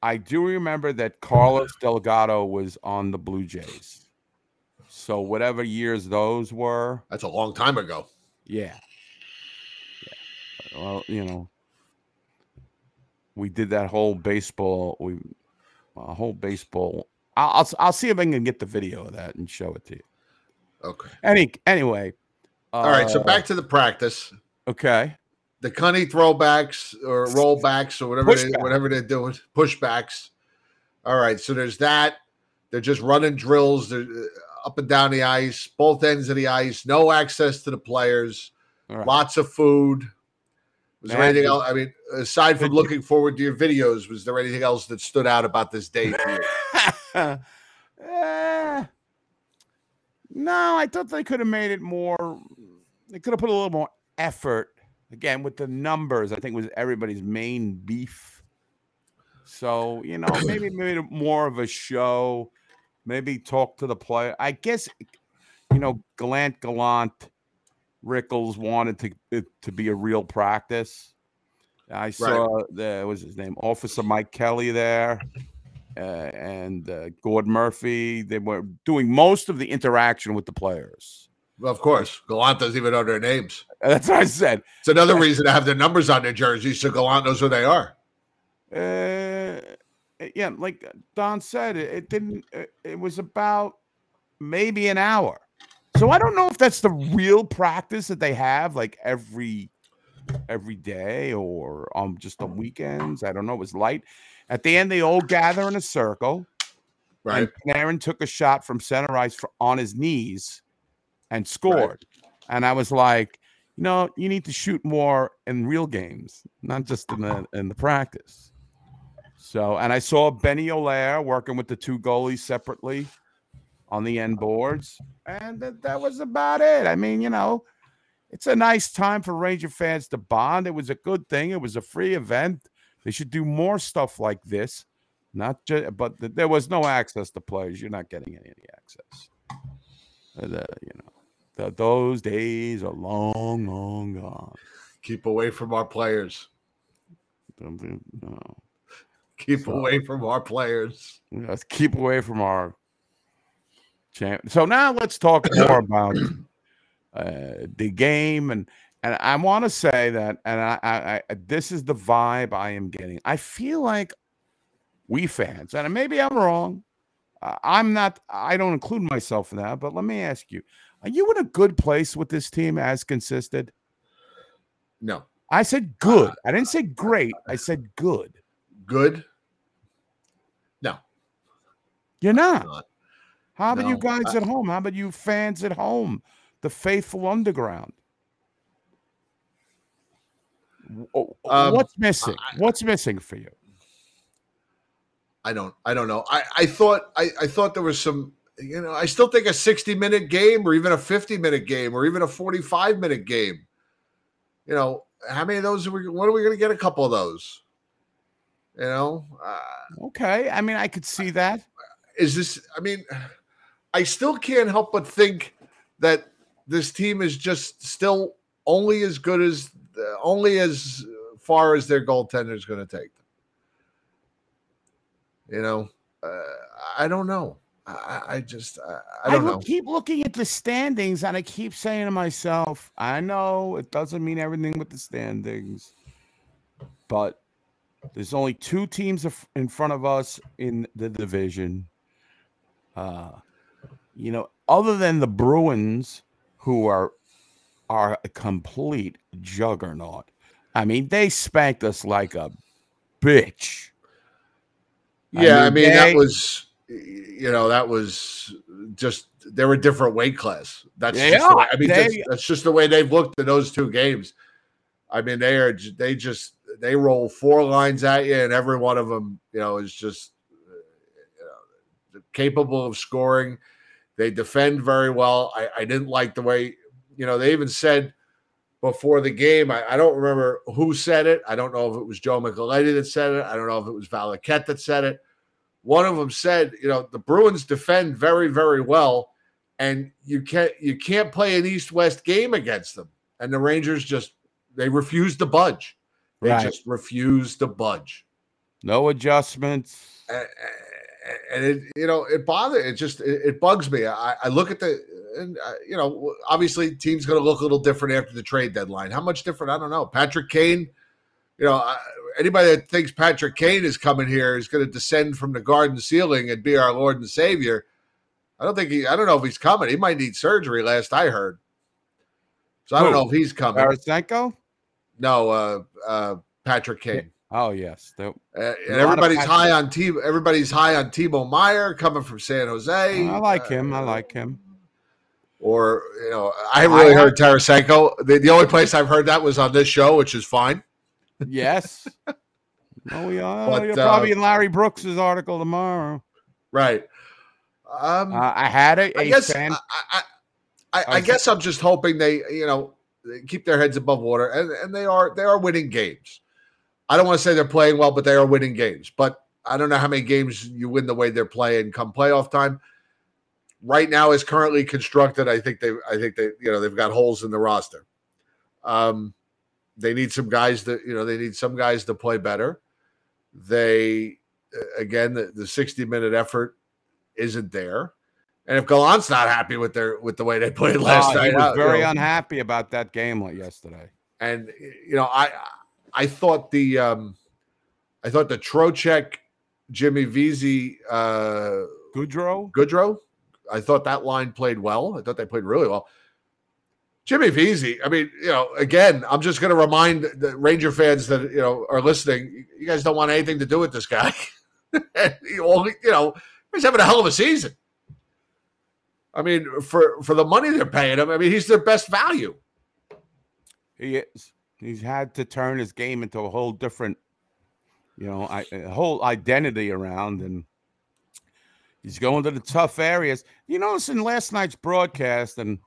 I do remember that Carlos Delgado was on the Blue Jays. So whatever years those were, That's a long time ago. Yeah. Yeah. Well, you know, we did that whole baseball. We a whole baseball. I'll, I'll I'll see if I can get the video of that and show it to you. Okay. Any anyway. All right. So uh, back to the practice. Okay. The cunny throwbacks or rollbacks or whatever they, whatever they're doing, pushbacks. All right. So there's that. They're just running drills. They're uh, up and down the ice, both ends of the ice. No access to the players. Right. Lots of food. Was there anything else? I mean, aside from looking forward to your videos, was there anything else that stood out about this day for you? [laughs] Eh, no, I thought they could have made it more. They could have put a little more effort again with the numbers. I think was everybody's main beef. So you know, [coughs] maybe made it more of a show. maybe talk to the player. I guess you know Gallant Gallant Rickles wanted to it to be a real practice. I saw the what was his name Officer Mike Kelly there, and uh, Gord Murphy. They were doing most of the interaction with the players. Well, of course, Gallant doesn't even know their names. [laughs] That's what I said. It's another [laughs] reason to have their numbers on their jerseys so Gallant knows who they are. Uh, yeah, like Don said, it, it didn't. It, it was about maybe an hour. So I don't know if that's the real practice that they have, like every every day or um just on weekends. I don't know. It was light. At the end, they all gather in a circle. Right. And Aaron took a shot from center ice for, on his knees and scored. And I was like, you know, you need to shoot more in real games, not just in the in the practice. So, and I saw Benoit Allaire working with the two goalies separately on the end boards, and that, that was about it. I mean, you know, it's a nice time for Ranger fans to bond. It was a good thing. It was a free event. They should do more stuff like this. Not just, but th- there was no access to players. You're not getting any, any access. Uh, the- you know, the, those days are long, long gone. Keep away from our players. No. Keep So- away from our players. Let's keep away from our champ. So now let's talk more about uh, the game, and and I want to say that, and I, I, I, this is the vibe I am getting. I feel like we fans, and maybe I'm wrong. Uh, I'm not. I don't include myself in that. But let me ask you: Are you in a good place with this team as consisted? No. I said uh, uh, good. I didn't say uh, great. I said good. Good? No. You're not. Not. How about you guys I- at home? How about you fans at home? The faithful underground. Um, What's missing? What's missing for you? I don't I don't know. I, I thought I, I thought there was some you know, I still think a 60 minute game or even a 50 minute game or even a 45 minute game. You know, how many of those are we when are we gonna get a couple of those? You know, uh, Okay. I mean, I could see that. is this i mean i still can't help but think that this team is just still only as good as only as far as their goaltender is going to take them you know uh, i don't know i, I- I just i, I don't look- know keep looking at the standings and I keep saying to myself, I know it doesn't mean everything with the standings, but there's only two teams in front of us in the division. Uh, you know, other than the Bruins, who are are a complete juggernaut. I mean, they spanked us like a bitch. I yeah i mean, mean, that was you know that was just they were a different weight class that's They just the way, i mean They- that's, that's just the way they've looked in those two games i mean they are they just they roll four lines at you and every one of them you know is just uh, you know, capable of scoring they defend very well i, I didn't like the way you know they even said before the game I, I don't remember who said it i don't know if it was joe micheletti that said it i don't know if it was Valiquette that said it one of them said, you know, the Bruins defend very, very well, and you can't you can't play an East-West game against them. And the Rangers just they refuse to budge. They Right. just refuse to budge. No adjustments. A- a- And it, you know, it bothers. It just it, it bugs me. I, I look at the, and uh, you know, obviously, team's going to look a little different after the trade deadline. How much different? I don't know. Patrick Kane, you know, I, anybody that thinks Patrick Kane is coming here is going to descend from the garden ceiling and be our Lord and Savior. I don't think he. I don't know if he's coming. He might need surgery. Last I heard. So I don't Who? know if he's coming. Tarasenko? No, uh, uh, Patrick Kane. Oh yes. The- Uh, and everybody's high on T. Everybody's high on Timo Meier coming from San Jose. I like him. I Uh, like him. Or you know, I haven't really I- heard Tarasenko. The, the only place I've heard that was on this show, which is fine. Yes. [laughs] oh, we are. But, You're uh, probably in Larry Brooks's article tomorrow. Right. Um, Uh, I had a, I guess. I, I, I, I I guess I'm just hoping they, you know, they keep their heads above water, and, and they are they are winning games. I don't want to say they're playing well, but they are winning games. But I don't know how many games you win the way they're playing come playoff time. Right now, is currently constructed, I think they, I think they, you know, they've got holes in the roster. Um, they need some guys that you know they need some guys to play better. They again the, the 60 minute effort isn't there. And if Gallant's not happy with their with the way they played last Oh, he night, was uh, you very know, unhappy about that game yesterday. and you know, I I thought the um I thought the Trocheck Jimmy Vesey uh Goudreau, Goodrow, I thought that line played well. I thought they played really well. Jimmy Vesey, I mean, you know, again, I'm just going to remind the Ranger fans that you know are listening. You guys don't want anything to do with this guy. [laughs] you know, he's having a hell of a season. I mean, for for the money they're paying him, I mean, he's their best value. he is. He's had to turn his game into a whole different, you know, I, whole identity around, and he's going to the tough areas. You notice in last night's broadcast, and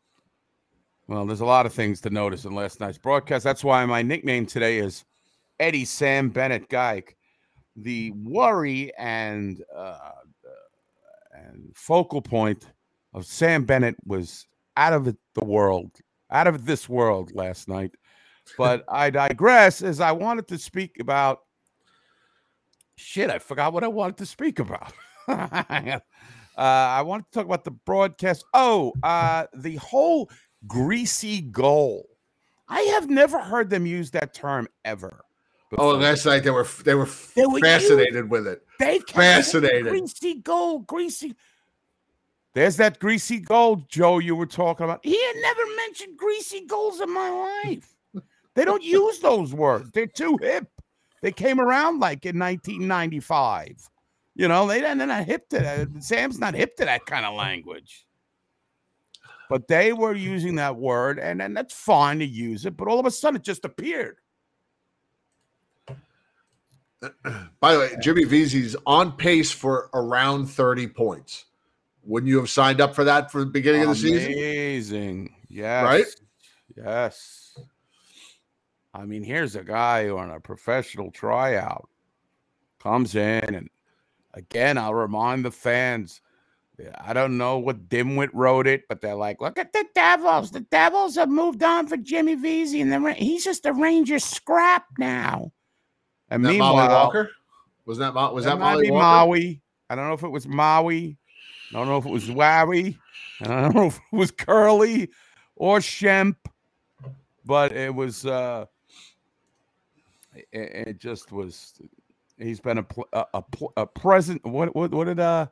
well, there's a lot of things to notice in last night's broadcast. That's why my nickname today is Eddie Sam Bennett Geik. The worry and uh, and focal point of Sam Bennett was out of the world, out of this world last night. But [laughs] I digress as I wanted to speak about shit. I forgot what I wanted to speak about. [laughs] [laughs] uh, I want to talk about the broadcast. Oh, uh, the whole greasy goal. I have never heard them use that term ever. Oh, before. last night they were they were They were fascinated with it. They Fascinated. Greasy gold, greasy. There's that greasy gold, Joe, you were talking about. He had never mentioned greasy goals in my life. They don't [laughs] use those words. They're too hip. They came around like in 1995. You know, they, they're not hip to that. Sam's not hip to that kind of language. But they were using that word, and, and that's fine to use it. But all of a sudden, it just appeared. [clears throat] By the way, Jimmy Vesey's on pace for around 30 points. Wouldn't you have signed up for that for the beginning of the season? Amazing. Yes. Right? Yes. I mean, here's a guy who on a professional tryout comes in, and again, I'll remind the fans. I don't know what dimwit wrote it, but they're like, "Look at the Devils. The Devils have moved on for Jimmy Vesey, and the, he's just a Ranger scrap now." And That meanwhile, Mollie Walker? Was that was that that Mollie Walker? Maui. I don't know if it was Maui. I don't know if it was Wowie. I don't know if it was Curly or Shemp, but it was. uh It, it just was. He's been a a, a, a present. What what what did uh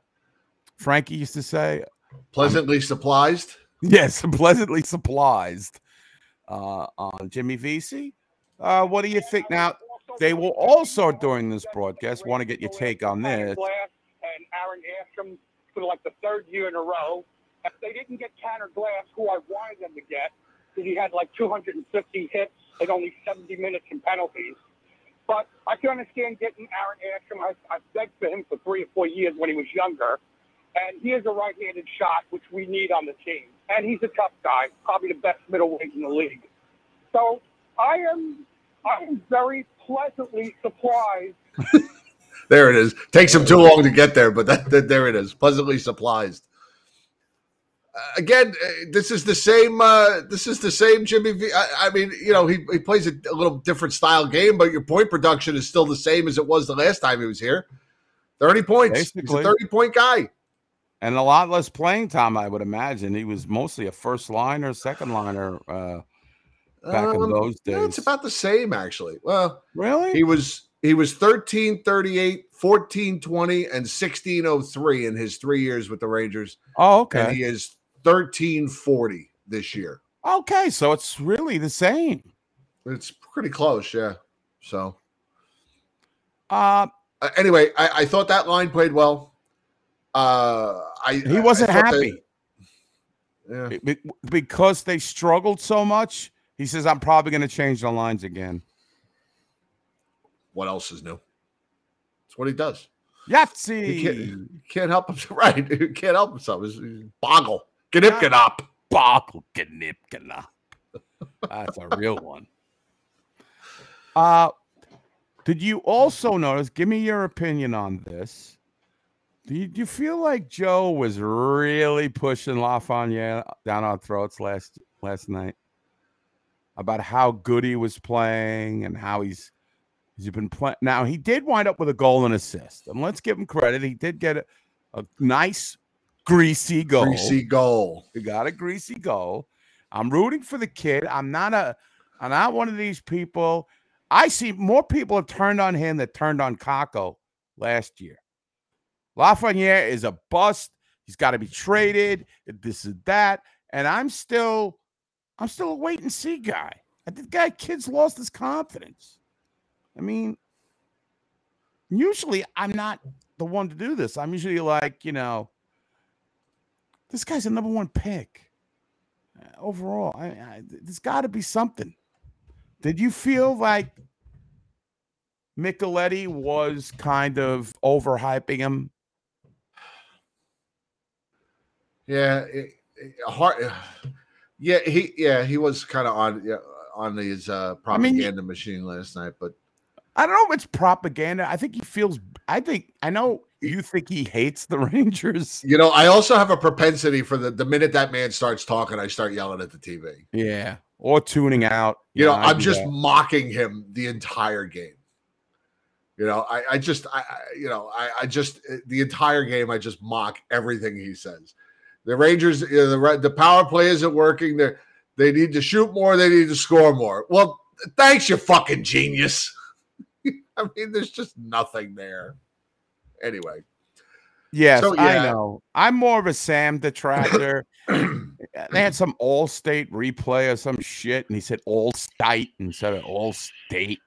Frankie used to say? Pleasantly surprised. Yes, [laughs] pleasantly surprised uh, on Jimmy Vesey. Uh, what do you think now? They will also during this broadcast want to get your take on this. Glass and Aaron Asham for like the third year in a row. If they didn't get Tanner Glass, who I wanted them to get, because he had like 250 hits and only 70 minutes in penalties. But I can understand getting Aaron Asham. I, I begged for him for three or four years when he was younger. And he has a right-handed shot, which we need on the team. And he's a tough guy, probably the best middleweight in the league. So I am, I am very pleasantly surprised [laughs] There it is. Takes him too long to get there, but that, that- there it is. Pleasantly surprised. Uh, again, uh, this is the same. Uh, this is the same Jimmy. V. I, I mean, you know, he, he plays a, a little different style game, but your point production is still the same as it was the last time he was here. Thirty points. He's a thirty point guy. and a lot less playing time, I would imagine. He was mostly a first liner, second liner uh, back in Um, those yeah, it's about the same actually. Well, really? he was he was 13 38 14 20 and 1603 in his three years with the rangers oh, and okay. he is 13 40 this year. Okay, so it's really the same. it's pretty close yeah. So Uh, uh, anyway I, I thought that line played well. Uh i he wasn't I happy. They- yeah. Be- be- because they struggled so much. He says, "I'm probably going to change the lines again." what else is new? That's what he does. Yahtzee. he can't, he [laughs] can't help himself right he can't help himself. He's boggle get up Boggle Knipkina. That's a real one. Uh did you also notice? Give me your opinion on this. Do you, do you feel like Joe was really pushing Lafayette down our throats last last night about how good he was playing and how he's he's been playing? Now he did wind up with a goal and assist, and let's give him credit. He did get a, a nice greasy goal. Greasy goal. He got a greasy goal. I'm rooting for the kid. I'm not a I'm not one of these people. I see more people have turned on him that turned on Kakko last year. Lafreniere is a bust. He's got to be traded. This is that. And I'm still, I'm still a wait and see guy. I think guy kid's lost his confidence. I mean, usually I'm not the one to do this. I'm usually like, you know, this guy's a number one pick uh, overall. I, I, there's got to be something. Did you feel like Micheletti was kind of overhyping him? Yeah, it, it, hard. Yeah, he yeah he was kind of on yeah, on his uh, propaganda machine last night, but I don't know if it's propaganda. I think he feels. I think I know you think he hates the [laughs] Rangers. you know, I also have a propensity for the the minute that man starts talking, I start yelling at the TV. Yeah, or tuning out. You know, I I'm just that. mocking him the entire game. You know, I, I just, I, I, you know, I, I just uh, the entire game, I just mock everything he says. The Rangers, you know, the the power play isn't working. They they need to shoot more. They need to score more. Well, thanks, you fucking genius. [laughs] I mean, there's just nothing there. Anyway, Yes, So, I know. I'm more of a Sam detractor. they had some all state replay or some shit, and he said all state instead of all state.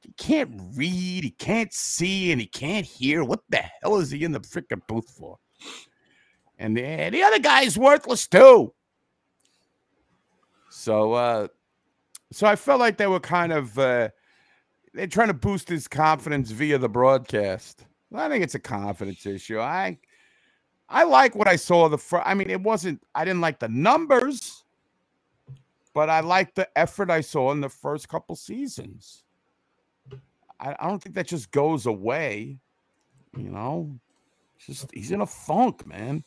He can't read, he can't see, and he can't hear. What the hell is he in the freaking booth for? And the, the other guy's worthless too. So uh so I felt like they were kind of uh they're trying to boost his confidence via the broadcast. I think it's a confidence issue. I I like what I saw the fir- I mean it wasn't I didn't like the numbers, but I like the effort I saw in the first couple seasons. I, I don't think that just goes away. You know, It's just he's in a funk, man.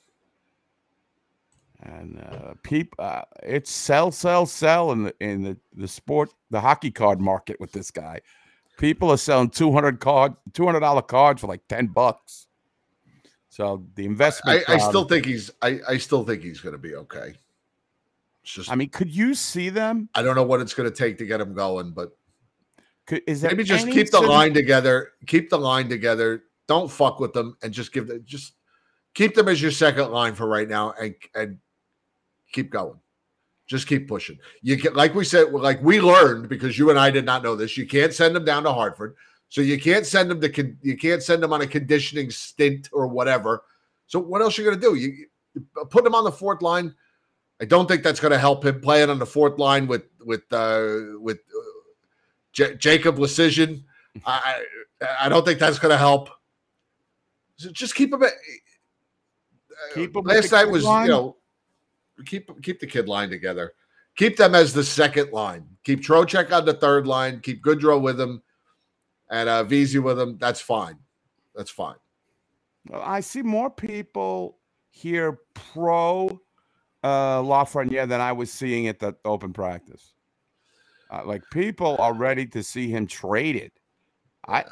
And uh, peep, uh, it's sell, sell, sell in the in the, the sport, the hockey card market with this guy. People are selling two hundred card, two hundred dollar cards for like ten bucks. So the investment. I crowd- still think he's, I, I still think he's going to be okay. It's just, I mean, could you see them? I don't know what it's going to take to get him going, but Could, is maybe just keep the line together. Keep the line together. Don't fuck with them, and just give them just keep them as your second line for right now, and and keep going. Just keep pushing. You can, like we said, like we learned because you and I did not know this. You can't send them down to Hartford, so you can't send them to you can't send them on a conditioning stint or whatever. So what else are you going to do? You, you put him on the fourth line. I don't think that's going to help him playing on the fourth line with with uh, with uh, J- Jacob Leschyshyn. [laughs] I I don't think that's going to help. So just keep him. At, Keep 'em with last night was line? you know keep keep the kid line together. Keep them as the second line. Keep Trocheck on the third line. Keep Goodrow with him, and uh, Vesey with him. That's fine. That's fine. Well, I see more people here pro uh, Lafreniere than I was seeing at the open practice. Uh, like people are ready to see him traded. I I,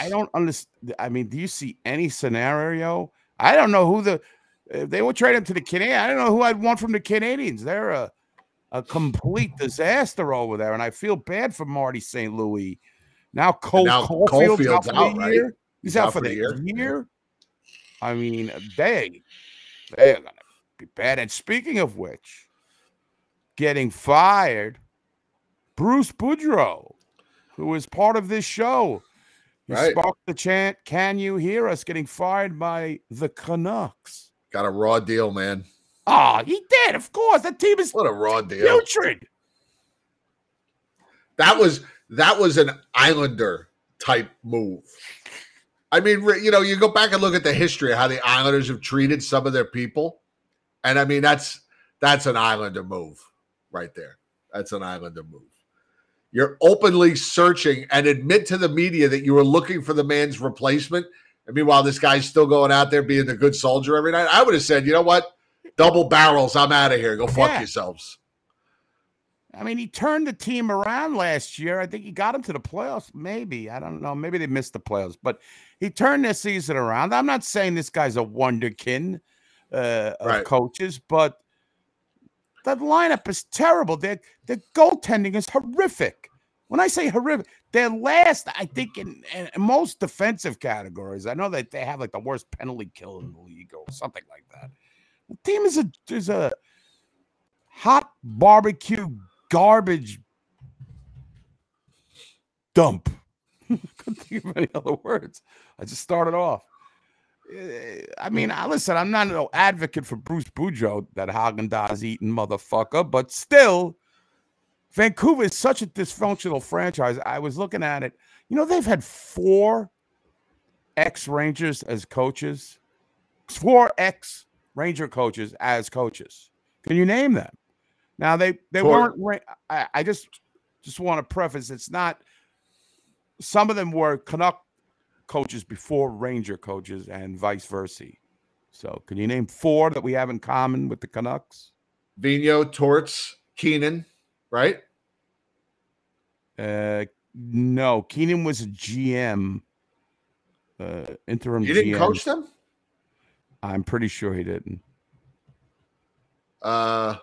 I don't understand. I mean, do you see any scenario? I don't know who the if they would trade him to the Canadiens. I don't know who I'd want from the Canadiens. They're a a complete disaster over there, and I feel bad for Marty St. Louis. Now Cole now Caulfield's, Caulfield's out for out, the right? year. He's, out, for the year. I mean, they they're gonna be bad. And speaking of which, getting fired, Bruce Boudreau, who is part of this show, Right. sparked the chant, "Can you hear us?" Getting fired by the Canucks. Got a raw deal, man. Ah, he did. Of course, that team is What a raw deal. putrid. That was that was an Islander type move. I mean, you know, you go back and look at the history of how the Islanders have treated some of their people, and I mean, that's that's an Islander move right there. That's an Islander move. You're openly searching and admit to the media that you were looking for the man's replacement And meanwhile, this guy's still going out there being the good soldier every night. I would have said, you know what? Double barrels. I'm out of here. Go fuck Yeah. yourselves. I mean, he turned the team around last year. I think he got them to the playoffs. Maybe I don't know. Maybe they missed the playoffs, but he turned their season around. I'm not saying this guy's a wonderkin uh, of Right. coaches, but that lineup is terrible. Their their goaltending is horrific. When I say horrific, they're last. I think in, in most defensive categories. I know that they have like the worst penalty kill in the league or something like that. The team is a is a hot barbecue garbage dump. [laughs] Couldn't think of any other words. I just started off. Eh, I mean, I listen. I'm not an advocate for Bruce Boudreau, that Haagen Dazs eating motherfucker, but still, Vancouver is such a dysfunctional franchise. I was looking at it. You know, they've had four ex Rangers as coaches, four ex Ranger coaches as coaches. Can you name them? Now they they Four. weren't. I, I just just want to preface it's not. Some of them were Canuck coaches before Ranger coaches, and vice versa. So, can you name four that we have in common with the Canucks? Vino, Torts, Keenan, right? Uh, no, Keenan was a GM, uh, interim. GM. You didn't GM. coach them? I'm pretty sure he didn't. Uh,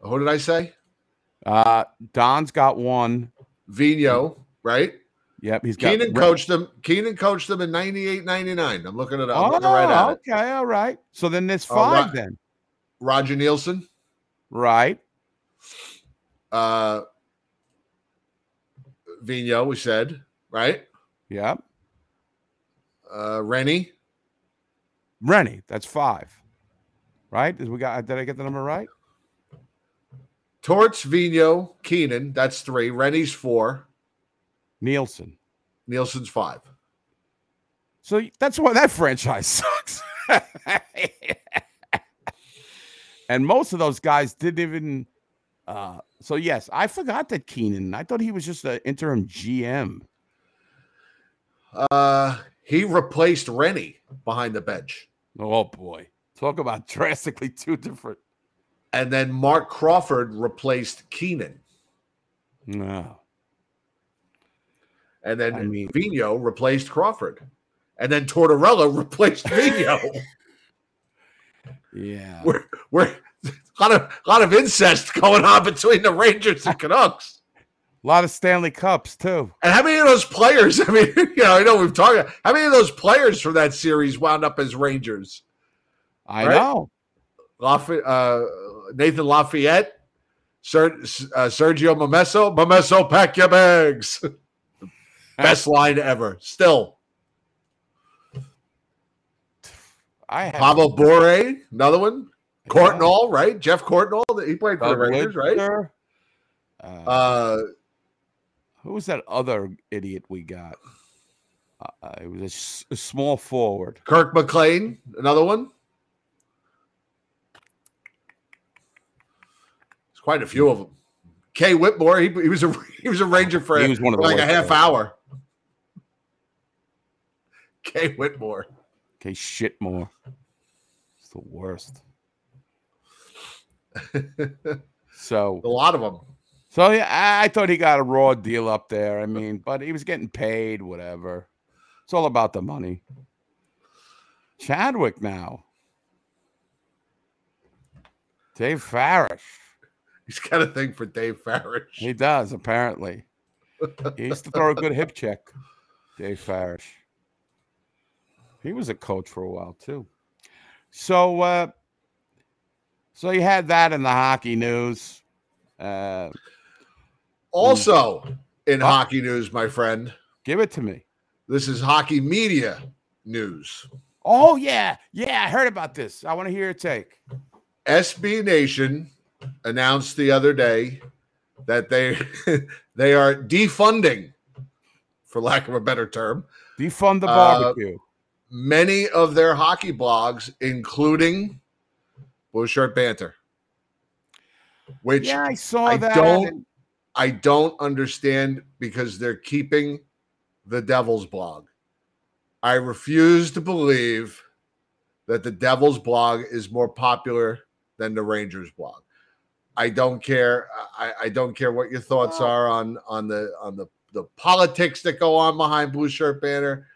who did I say? Uh, Don's got one. Vino, right? Yep, he's got. Keenan coached them. Keenan coached them in 98, 99. I'm looking it up. Oh, looking right at it. okay, all right. So then there's five right. then, Roger Neilson, right? uh, Vino, we said, right? Yeah. Uh, Rennie, Rennie, that's five, right? Did we got? Did I get the number right? Torts, Vino, Keenan, that's three. Rennie's four. Neilson. Neilson's five. So that's why that franchise [laughs] sucks. [laughs] and most of those guys didn't even. Uh, so yes, I forgot that Keenan. I thought he was just an interim GM. Uh, he replaced Rennie behind the bench. Oh boy, talk about [laughs] drastically two different. And then Marc Crawford replaced Keenan. No, And then I mean- Vino replaced Crawford. And then Tortorella [laughs] replaced Vino. [laughs] yeah, we're, we're a [laughs] lot of lot of incest going on between the Rangers and Canucks. a [laughs] lot of Stanley Cups too. And how many of those players? [laughs] I mean, you know, I know we've talked. How many of those players from that series wound up as Rangers? I Right? know. Lafa- uh, Nathan Lafayette, Ser- uh, Sergio Momesso, Momesso, pack your bags. Best line ever. Still, I have Pavel Bure, another one. Courtnall, right? Geoff Courtnall, he played for the Rangers, right? Uh, Uh, who was that other idiot we got? Uh, it was a s- a small forward. Kirk McLean, another one. There's quite a few of them. Kay Whitmore, he, he was a he was a Ranger for, He was one of for like a half players. hour. Kay Whitmore. Okay, Shitmore. It's the worst. [laughs] so, A lot of them. so yeah, I, I thought he got a raw deal up there. I mean, but he was getting paid, whatever. It's all about the money. Chadwick now. Dave Farrish. He's got a thing for Dave Farrish. He does, apparently. He used to throw a good hip check, Dave Farrish. He was a coach for a while too. So uh so you had that in the hockey news. Uh Also, in Oh. hockey news, my friend, give it to me. this is hockey media news. Oh yeah, yeah, I heard about this. I want to hear your take. SB Nation announced the other day that they [laughs] they are defunding, for lack of a better term, Defund the Uh, barbecue. many of their hockey blogs, including Blueshirt Banter. Which yeah, I saw I that. don't- and- I don't understand because they're keeping the Devils blog. I refuse to believe that the Devils blog is more popular than the Rangers blog. I don't care. I, I don't care what your thoughts are on on the on the the politics that go on behind Blueshirt Banter.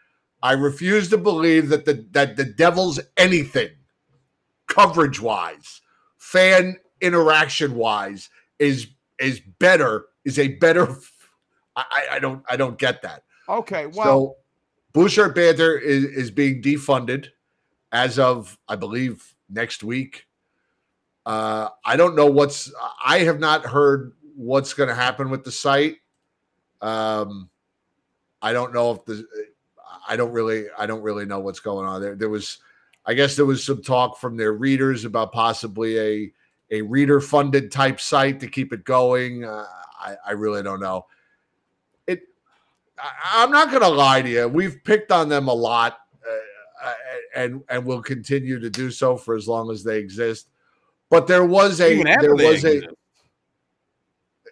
I refuse to believe that the that the Devils anything coverage wise, fan interaction wise is is better is a better. I, I- don't I don't get that. Okay, well, so Shirt Banter is is being defunded as of I believe next week. Uh, I don't know what's. I have not heard what's going to happen with the site. Um, I don't know if the. I don't really. I don't really know what's going on there. There was, I guess, there was some talk from their readers about possibly a a reader funded type site to keep it going. Uh, I I really don't know. It. I, I'm not going to lie to you. We've picked on them a lot, uh, uh, and and will continue to do so for as long as they exist. But there was a there was a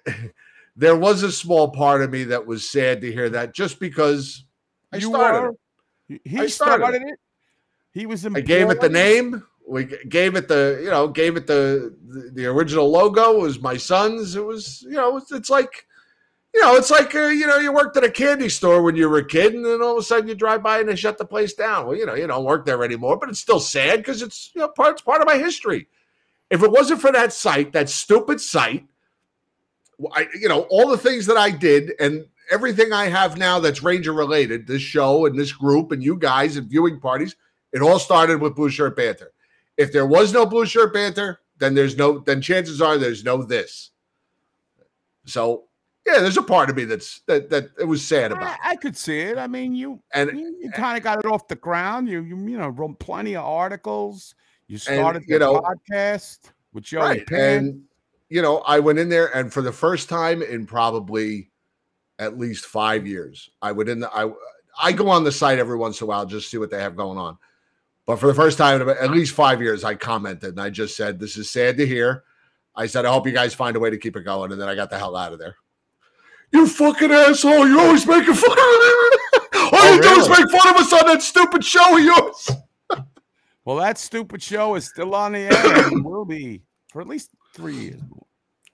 [laughs] there was a small part of me that was sad to hear that just because I You started. were? He- he I started started, it. He was. I gave it the name. We gave it the you know gave it the the, the original logo. It was my son's. It was you know it's, it's like you know it's like uh, you know you worked at a candy store when you were a kid, and then all of a sudden you drive by and they shut the place down. Well, you know you don't work there anymore, but it's still sad because it's you know part it's part of my history. If it wasn't for that site, that stupid site, I, you know, all the things that I did and everything I have now that's Ranger related, this show and this group and you guys and viewing parties, it all started with Blueshirt Banter. If there was no Blueshirt Banter, then there's no, then chances are there's no this. So yeah, there's a part of me that's that that it was sad about. I, I could see it. I mean, you And you, you kind of got it off the ground. You you you know wrote plenty of articles. You started you the know- podcast with Joey right. And you know, I went in there and for the first time in probably at least five years, I would in the I I go on the site every once in a while just to see what they have going on. But for the first time in at least five years, I commented and I just said, This is sad to hear. I said, I hope you guys find a way to keep it going. And then I got the hell out of there. You fucking asshole. You're always making fun of [laughs] All oh, you do is make fun of us on that stupid show of yours. [laughs] Well, that stupid show is still on the air and will be for at least three years.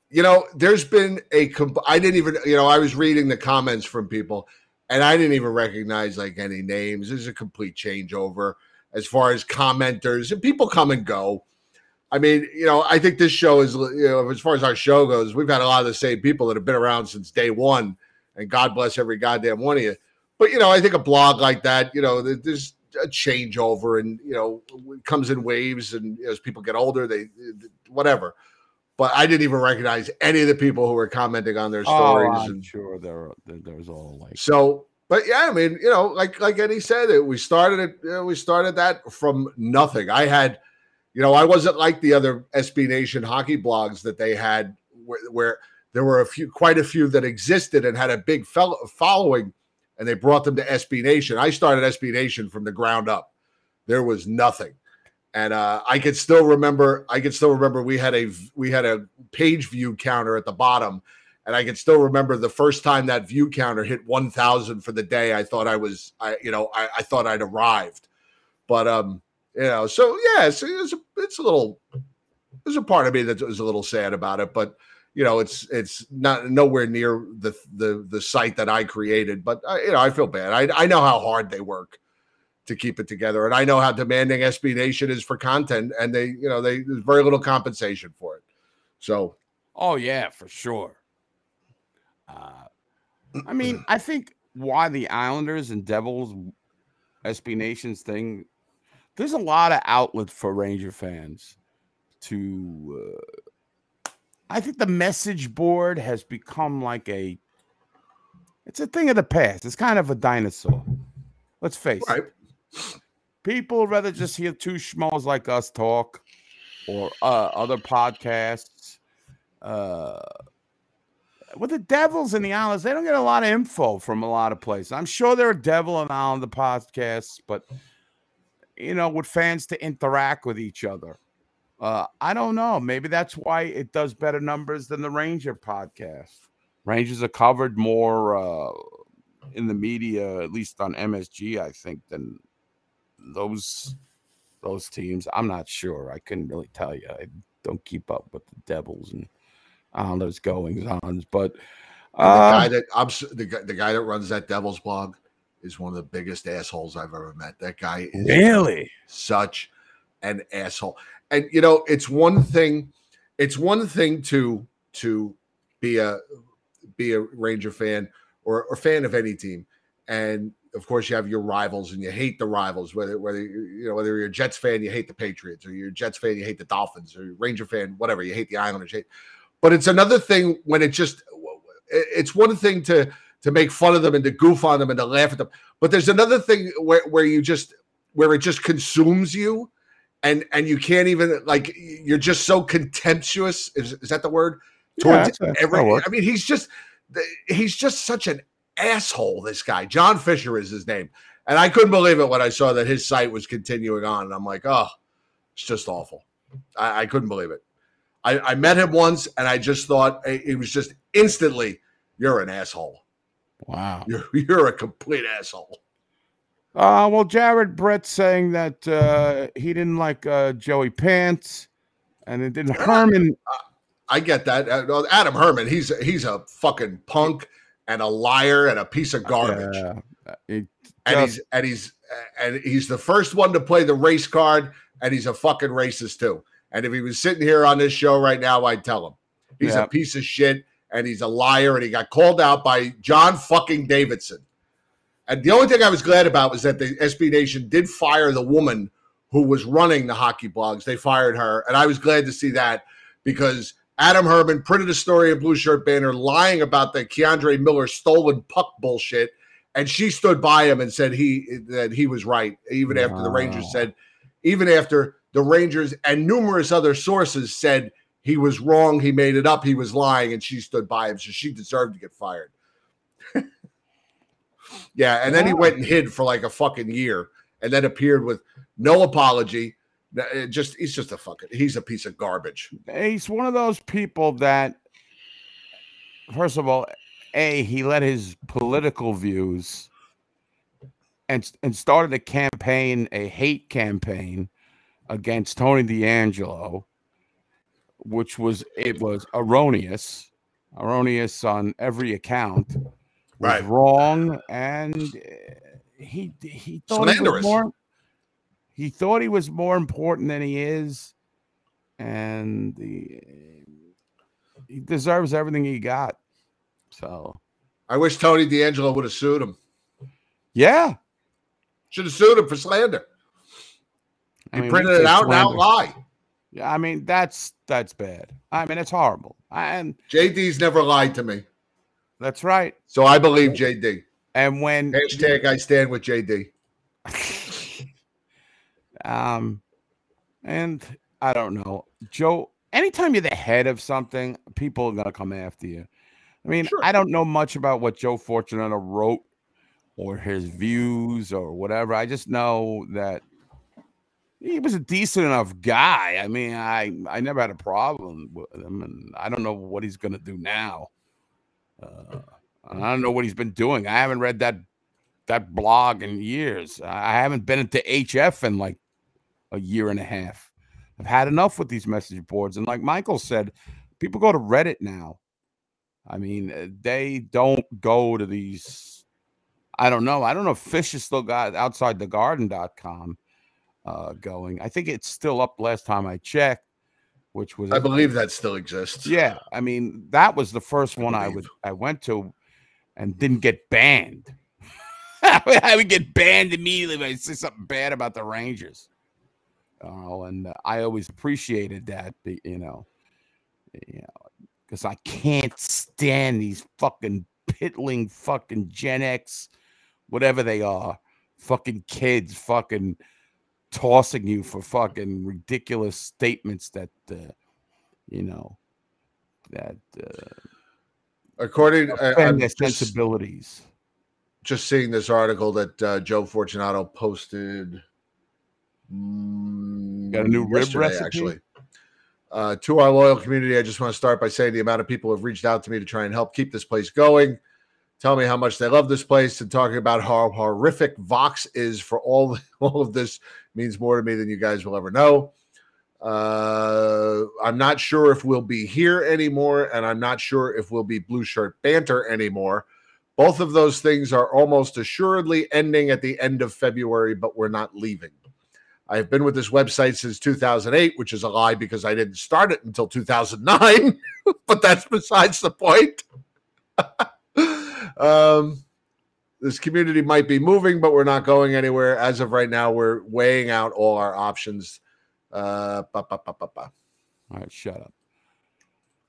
you know, there's been a comp- I didn't even you know I was reading the comments from people, and I didn't even recognize like any names. There's a complete changeover as far as commenters and people come and go. I mean, you know, I think this show is you know as far as our show goes, we've had a lot of the same people that have been around since day one, and God bless every goddamn one of you. But you know, I think a blog like that, you know, there's a changeover, and you know, it comes in waves, and as people get older, they whatever but I didn't even recognize any of the people who were commenting on their oh, stories. Oh, I'm and sure there there, there was all like so, but yeah, I mean, you know, like like Eddie said, it we started it. You know, we started that from nothing. I had, you know, I wasn't like the other SB Nation hockey blogs that they had, where, where there were a few, quite a few that existed and had a big fellow following, and they brought them to SB Nation. I started SB Nation from the ground up. There was nothing and uh, I could still remember. I could still remember we had a we had a page view counter at the bottom, and I can still remember the first time that view counter hit one thousand for the day. I thought I was, I you know, I, I thought I'd arrived, but um, you know, so yeah, it's it's a, it's a little, there's a part of me that was a little sad about it, but you know, it's it's not nowhere near the the the site that I created. But I, you know, I feel bad. I I know how hard they work to keep it together. And I know how demanding SB Nation is for content, and they, you know, they there's very little compensation for it. So Oh yeah, for sure. Uh, I mean, I think why the Islanders and Devils, SB Nations thing, there's a lot of outlet for Ranger fans to. Uh, I think the message board has become like a. It's a thing of the past. It's kind of a dinosaur. Let's face right. it. People rather just hear two schmoes like us talk, or uh, other podcasts. Uh, with the Devils and the Islanders, they don't get a lot of info from a lot of places. I'm sure there are Devil and Islander podcasts, but you know, with fans to interact with each other. Uh, I don't know. Maybe that's why it does better numbers than the Ranger podcast. Rangers are covered more uh, in the media, at least on MSG, I think, than those those teams. I'm not sure. I couldn't really tell you. I don't keep up with the Devils and on those goings ons, but And the uh, guy that I'm the guy, the guy that runs that Devils blog is one of the biggest assholes I've ever met. That guy is really, such an asshole. And you know, it's one thing, it's one thing to to be a be a Ranger fan or or fan of any team. And of course you have your rivals and you hate the rivals, whether whether you you know whether you're a Jets fan, you hate the Patriots, or you're a Jets fan, you hate the Dolphins, or you're a Ranger fan, whatever, you hate the Islanders. you Hate. But it's another thing when it just it's one thing to to make fun of them and to goof on them and to laugh at them. But there's another thing where, where you just where it just consumes you and and you can't even like you're just so contemptuous. Is, is that the word? Yeah, Towards every. I mean, he's just he's just such an asshole, this guy. John Fischer is his name. And I couldn't believe it when I saw that his site was continuing on. And I'm like, oh, it's just awful. I, I couldn't believe it. I, I met him once and I just thought it it was just instantly, you're an asshole. wow. You're [laughs] you're a complete asshole. Uh, well, Jared Brett saying that uh, he didn't like uh, Joey Pants, and it didn't Herman. I get that. Uh, Adam Herman, he's he's a fucking punk and a liar and a piece of garbage. Uh, it and he's and he's and he's the first one to play the race card, and he's a fucking racist too. And if he was sitting here on this show right now, I'd tell him he's Yeah. a piece of shit and he's a liar, and he got called out by John fucking Davidson. And the only thing I was glad about was that the SB Nation did fire the woman who was running the hockey blogs. They fired her, and I was glad to see that because Adam Herman printed a story in Blueshirt Banter lying about the K'Andre Miller stolen puck bullshit, and she stood by him and said he that he was right, even after the Rangers said, even after the Rangers and numerous other sources said he was wrong, he made it up, he was lying, and she stood by him, so she deserved to get fired. [laughs] yeah, and then he went and hid for like a fucking year, and then appeared with no apology. Just he's just a fucking he's a piece of garbage. he's one of those people that, first of all, a he let his political views and and started a campaign, a hate campaign against Tony DeAngelo, which was it was erroneous, erroneous on every account, was Right. wrong, and uh, he he thought he was more. He thought he was more important than he is, and the, he deserves everything he got. So I wish Tony DeAngelo would have sued him. yeah, Should have sued him for slander. I He mean, printed it out and lie. Yeah, I mean that's that's bad. I mean it's horrible, and JD's never lied to me, that's right. so I believe JD. And when Hashtag I stand with JD. [laughs] um, and I don't know, Joe. Anytime you're the head of something, people are gonna come after you. I mean, Sure. I don't know much about what Joe Fortunato wrote or his views or whatever. I just know that he was a decent enough guy. I mean, I I never had a problem with him, and I don't know what he's gonna do now. Uh, I don't know what he's been doing. I haven't read that that blog in years. I haven't been into HF in like a year and a half. I've had enough with these message boards, and like Michael said, people go to Reddit now. I mean, uh, they don't go to these. I don't know. I don't know if Fish is still got outside the garden.com uh, going. I think it's still up last time I checked, which was I believe that still exists. yeah, I mean that was the first one I would I went to, and didn't get banned. [laughs] I would get banned immediately if I say something bad about the Rangers. Oh, and uh, I always appreciated that, you know, you know, because I can't stand these fucking piddling fucking Gen X, whatever they are, fucking kids, fucking tossing you for fucking ridiculous statements that. Uh, you know, that uh, According, I, offend their just, sensibilities. just seeing this article that uh, Joe Fortunato posted. mm, Got a new rib recipe? Actually, Uh, to our loyal community, I just want to start by saying the amount of people have reached out to me to try and help keep this place going. Tell me how much they love this place and talking about how horrific Vox is for all [laughs] all of this means more to me than you guys will ever know. Uh, I'm not sure if we'll be here anymore, and I'm not sure if we'll be Blueshirt Banter anymore. Both of those things are almost assuredly ending at the end of February, but we're not leaving. I've been with this website since 2008, which is a lie because I didn't start it until 2009, [laughs] but that's besides the point. [laughs] um, this community might be moving, but we're not going anywhere. As of right now, we're weighing out all our options. Uh, ba, ba, ba, ba, ba. All right, shut up.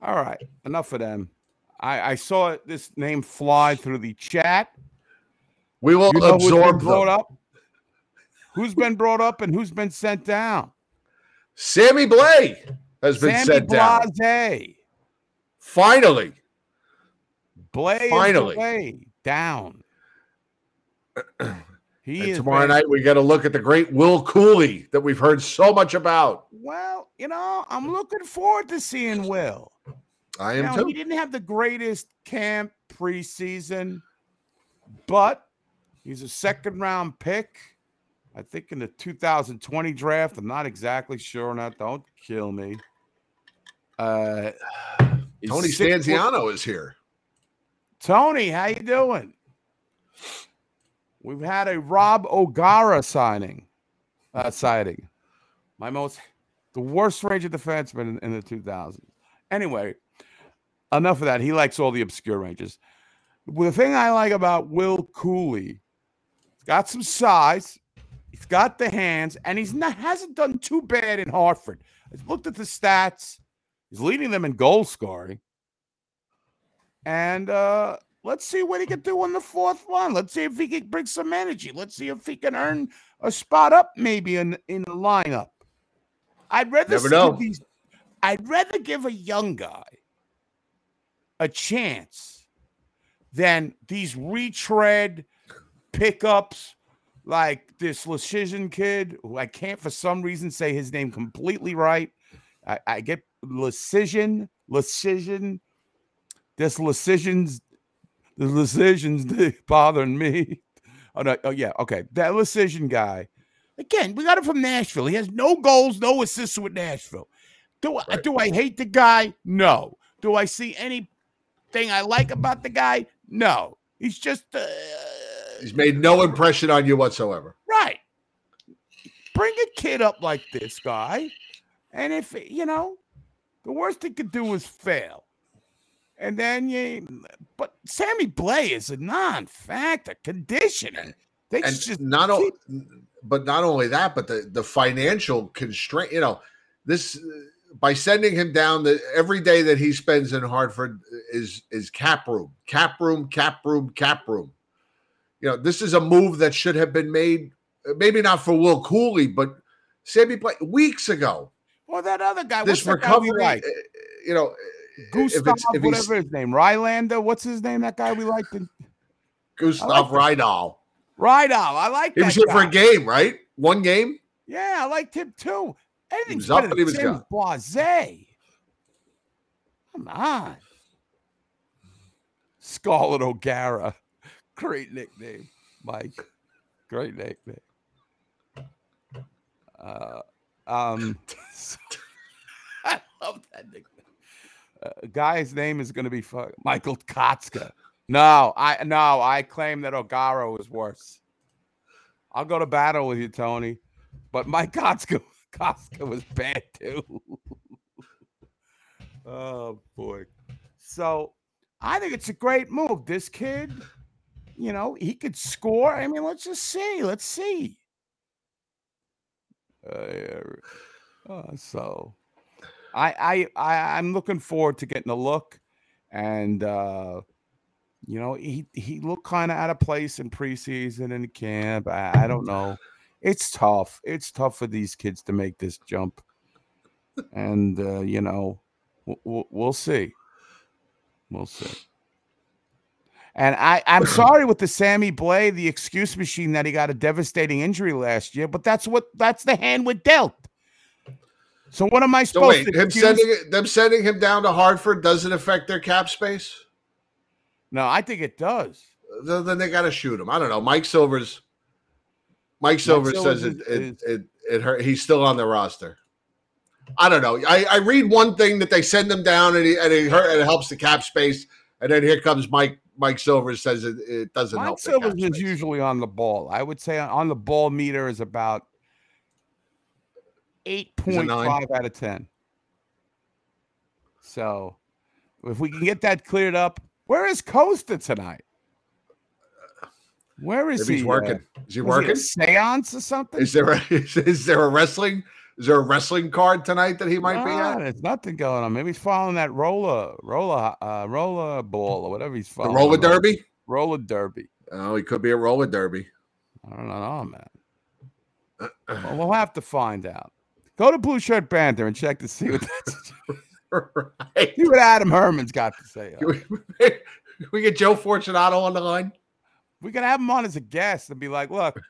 All right, enough of them. I, I saw this name fly through the chat. We will You know who's been brought up? Who's been brought up and who's been sent down? Sammy Blais has been Sammy sent down. Blase. Finally. Blais Finally. Blais down. He tomorrow night, we got to look at the great Will Cuylle that we've heard so much about. Well, you know, I'm looking forward to seeing Will. I am Now, too. he didn't have the greatest camp preseason, but he's a second round pick. I think in the 2020 draft. I'm not exactly sure on that. Don't kill me. Uh, Tony Stanziano is here. Tony, how you doing? We've had a Rob O'Gara signing, uh, sighting. My most, the worst Ranger defenseman in, in the 2000s. Anyway, enough of that. He likes all the obscure Rangers. The thing I like about Will Cuylle, he's got some size, he's got the hands, and he's not hasn't done too bad in Hartford. I looked at the stats. He's leading them in goal scoring. And uh, let's see what he can do on the fourth one. Let's see if he can bring some energy. Let's see if he can earn a spot up maybe in in the lineup. I'd rather Never see know. these. I'd rather give a young guy a chance than these retread pickups like this Leschyshyn kid, who I can't for some reason say his name completely right. I, I get Lecision, Lecision. This Lecision's the Lecision's [laughs] bothering me. Oh, no, oh yeah, okay. That decision guy. Again, we got him from Nashville. He has no goals, no assists with Nashville. Do I do I hate the guy? No. Do I see anything I like about the guy? No. He's just uh, He's made no impression on you whatsoever. Right. Bring a kid up like this guy, and if you know, the worst he could do is fail. And then you, but Sammy Blais is a non-factor conditioning. They and just not o- keep- but not only that, but the the financial constraint. You know, this by sending him down the every day that he spends in Hartford is is cap room, cap room, cap room, cap room. You know, this is a move that should have been made, maybe not for Will Cuylle, but Sammy Blais weeks ago. Or that other guy. This that guy like? uh, you know, Gustav, it's if whatever his name, Rylander. What's his name? That guy we liked. In, [laughs] Gustav Rydahl, Rydahl. I like he was here for a game, right? One game. Yeah, I liked him too. Anything's better than was gone. Blase. Come on. Scarlett O'Gara. [laughs] Great nickname, Mike. Great nickname. Uh, um, [laughs] I love that nickname. Uh, guy's name is going to be fu- Michael Kotzka. No, I no, I claim that O'Gara was worse. I'll go to battle with you, Tony. But Mike [laughs] Kotzka, Kotzka was bad too. [laughs] oh boy. So I think it's a great move. This kid, you know, he could score. I mean, let's just see. Let's see. Uh, yeah. Uh, so I, I I'm looking forward to getting a look, and uh, you know he he looked kind of out of place in preseason and camp. I, I don't know. It's tough. It's tough for these kids to make this jump, and uh, you know we'll, we'll see. We'll see. And I, I'm sorry with the Sammy Blais, the excuse machine that he got a devastating injury last year, but that's what that's the hand we're dealt. So what am I So supposed wait, to him excuse- sending them sending him down to Hartford doesn't affect their cap space. No, I think it does. Then they got to shoot him. I don't know. Mike Silver's. Mike Silver says it, is- it, it, it hurt. He's still on the roster. I don't know. I, I read one thing that they send him down and he, and it hurt and it helps the cap space, and then here comes Mike Mike Silver says it, it doesn't Mike help. the Silvers is usually on the ball. I would say on the ball meter is about eight point nine. five out of ten. So if we can get that cleared up, where is Costa tonight? Where is If he? he's uh, working, is he was he working? a seance or something? Is there a, [laughs] is, is there a wrestling is there a wrestling card tonight that he might be Nah, at? There's nothing going on. Maybe he's following that roller, roller, uh, roller ball or whatever he's The following. roller derby? Roller derby. Oh, he could be a roller derby. I don't know, man. [sighs] Well, we'll have to find out. Go to Blueshirt Banter and check to see what that's, [laughs] right. see what Adam Herman's got to say. [laughs] We, get Joe Fortunato on the line? We can have him on as a guest and be like, look.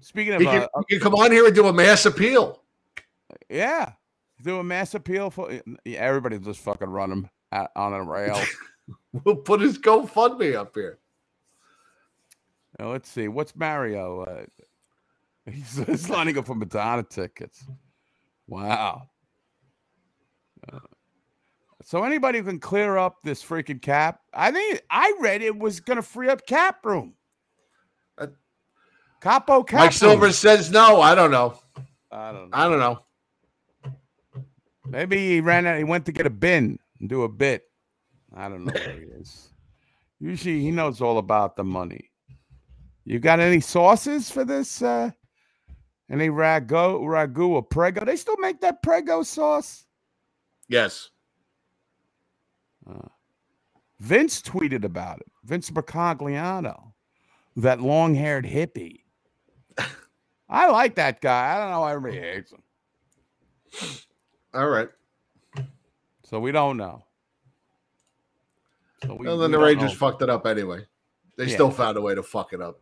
Speaking of, He can, uh, can come on here and do a mass appeal. yeah, do a mass appeal for yeah, everybody. Just fucking run him out on a rail. [laughs] We'll put his GoFundMe up here. Now, let's see. What's Mario? Uh, he's, [laughs] he's lining up for Madonna tickets. Wow. Uh, so anybody who can clear up this freaking cap, I think I read it was going to free up cap room. Uh, Capo cap. Mike room. Silver says no. I don't know. I don't know. I don't know. Maybe he ran out. He went to get a bin and do a bit. I don't know where he is. Usually he knows all about the money. You got any sauces for this? Uh, any ragu, ragu or prego? They still make that prego sauce. Yes. Uh, Vince tweeted about it. Vince Mercogliano, that long-haired hippie. [laughs] I like that guy. I don't know why everybody hates him. All right. So we don't know. So we, Well, then we the Rangers know. fucked it up anyway. They Yeah. still found a way to fuck it up.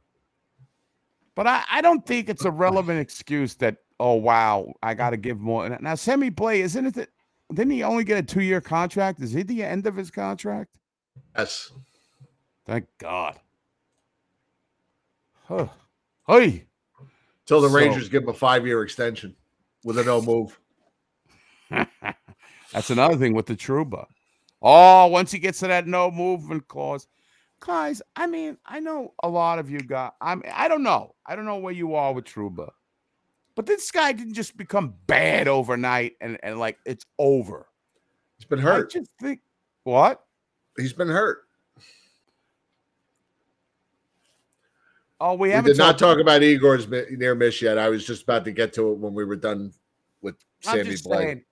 But I, I don't think it's a [laughs] relevant excuse that, oh, wow, I got to give more. Now, Semi Play, isn't it that, didn't he only get a two year contract? Is he the end of his contract? Yes. Thank God. Huh. Hey, Till the So- Rangers give him a five year extension with a no move. [laughs] that's another thing with the Trouba. Oh, once he gets to that no movement clause, guys. I mean, I know a lot of you got. I mean, I don't know. I don't know where you are with Trouba, but this guy didn't just become bad overnight and and like it's over. He's been I hurt. just think what? He's been hurt. Oh, we We haven't did not talked- talk about Igor's near miss yet. I was just about to get to it when we were done with I'm Sammy just Blake. saying,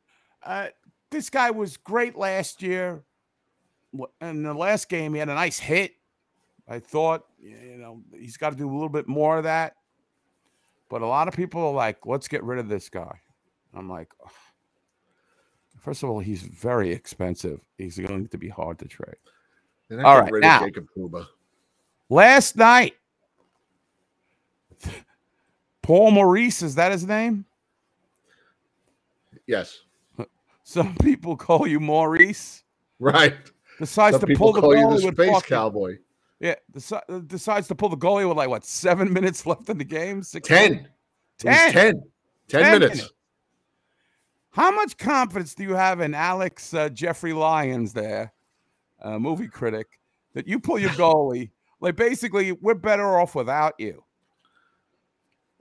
uh, this guy was great last year. In the last game, he had a nice hit. I thought, you know, he's got to do a little bit more of that. But a lot of people are like, let's get rid of this guy. I'm like, "Ugh." first of all, he's very expensive. He's going to be hard to trade. All right, now- Jacob Trouba. Last night, Paul Maurice, is that his name? Yes. Some people call you Maurice. Right. Besides Some to pull the call you the space fucking- cowboy. Yeah, deci- decides to pull the goalie with like what seven [laughs] minutes left in the game. Six Ten. Ten. 10. 10 Ten minutes. minutes. How much confidence do you have in Alex uh, Jeffrey Lyons, there, uh, movie critic, that you pull your [laughs] goalie? like basically, we're better off without you.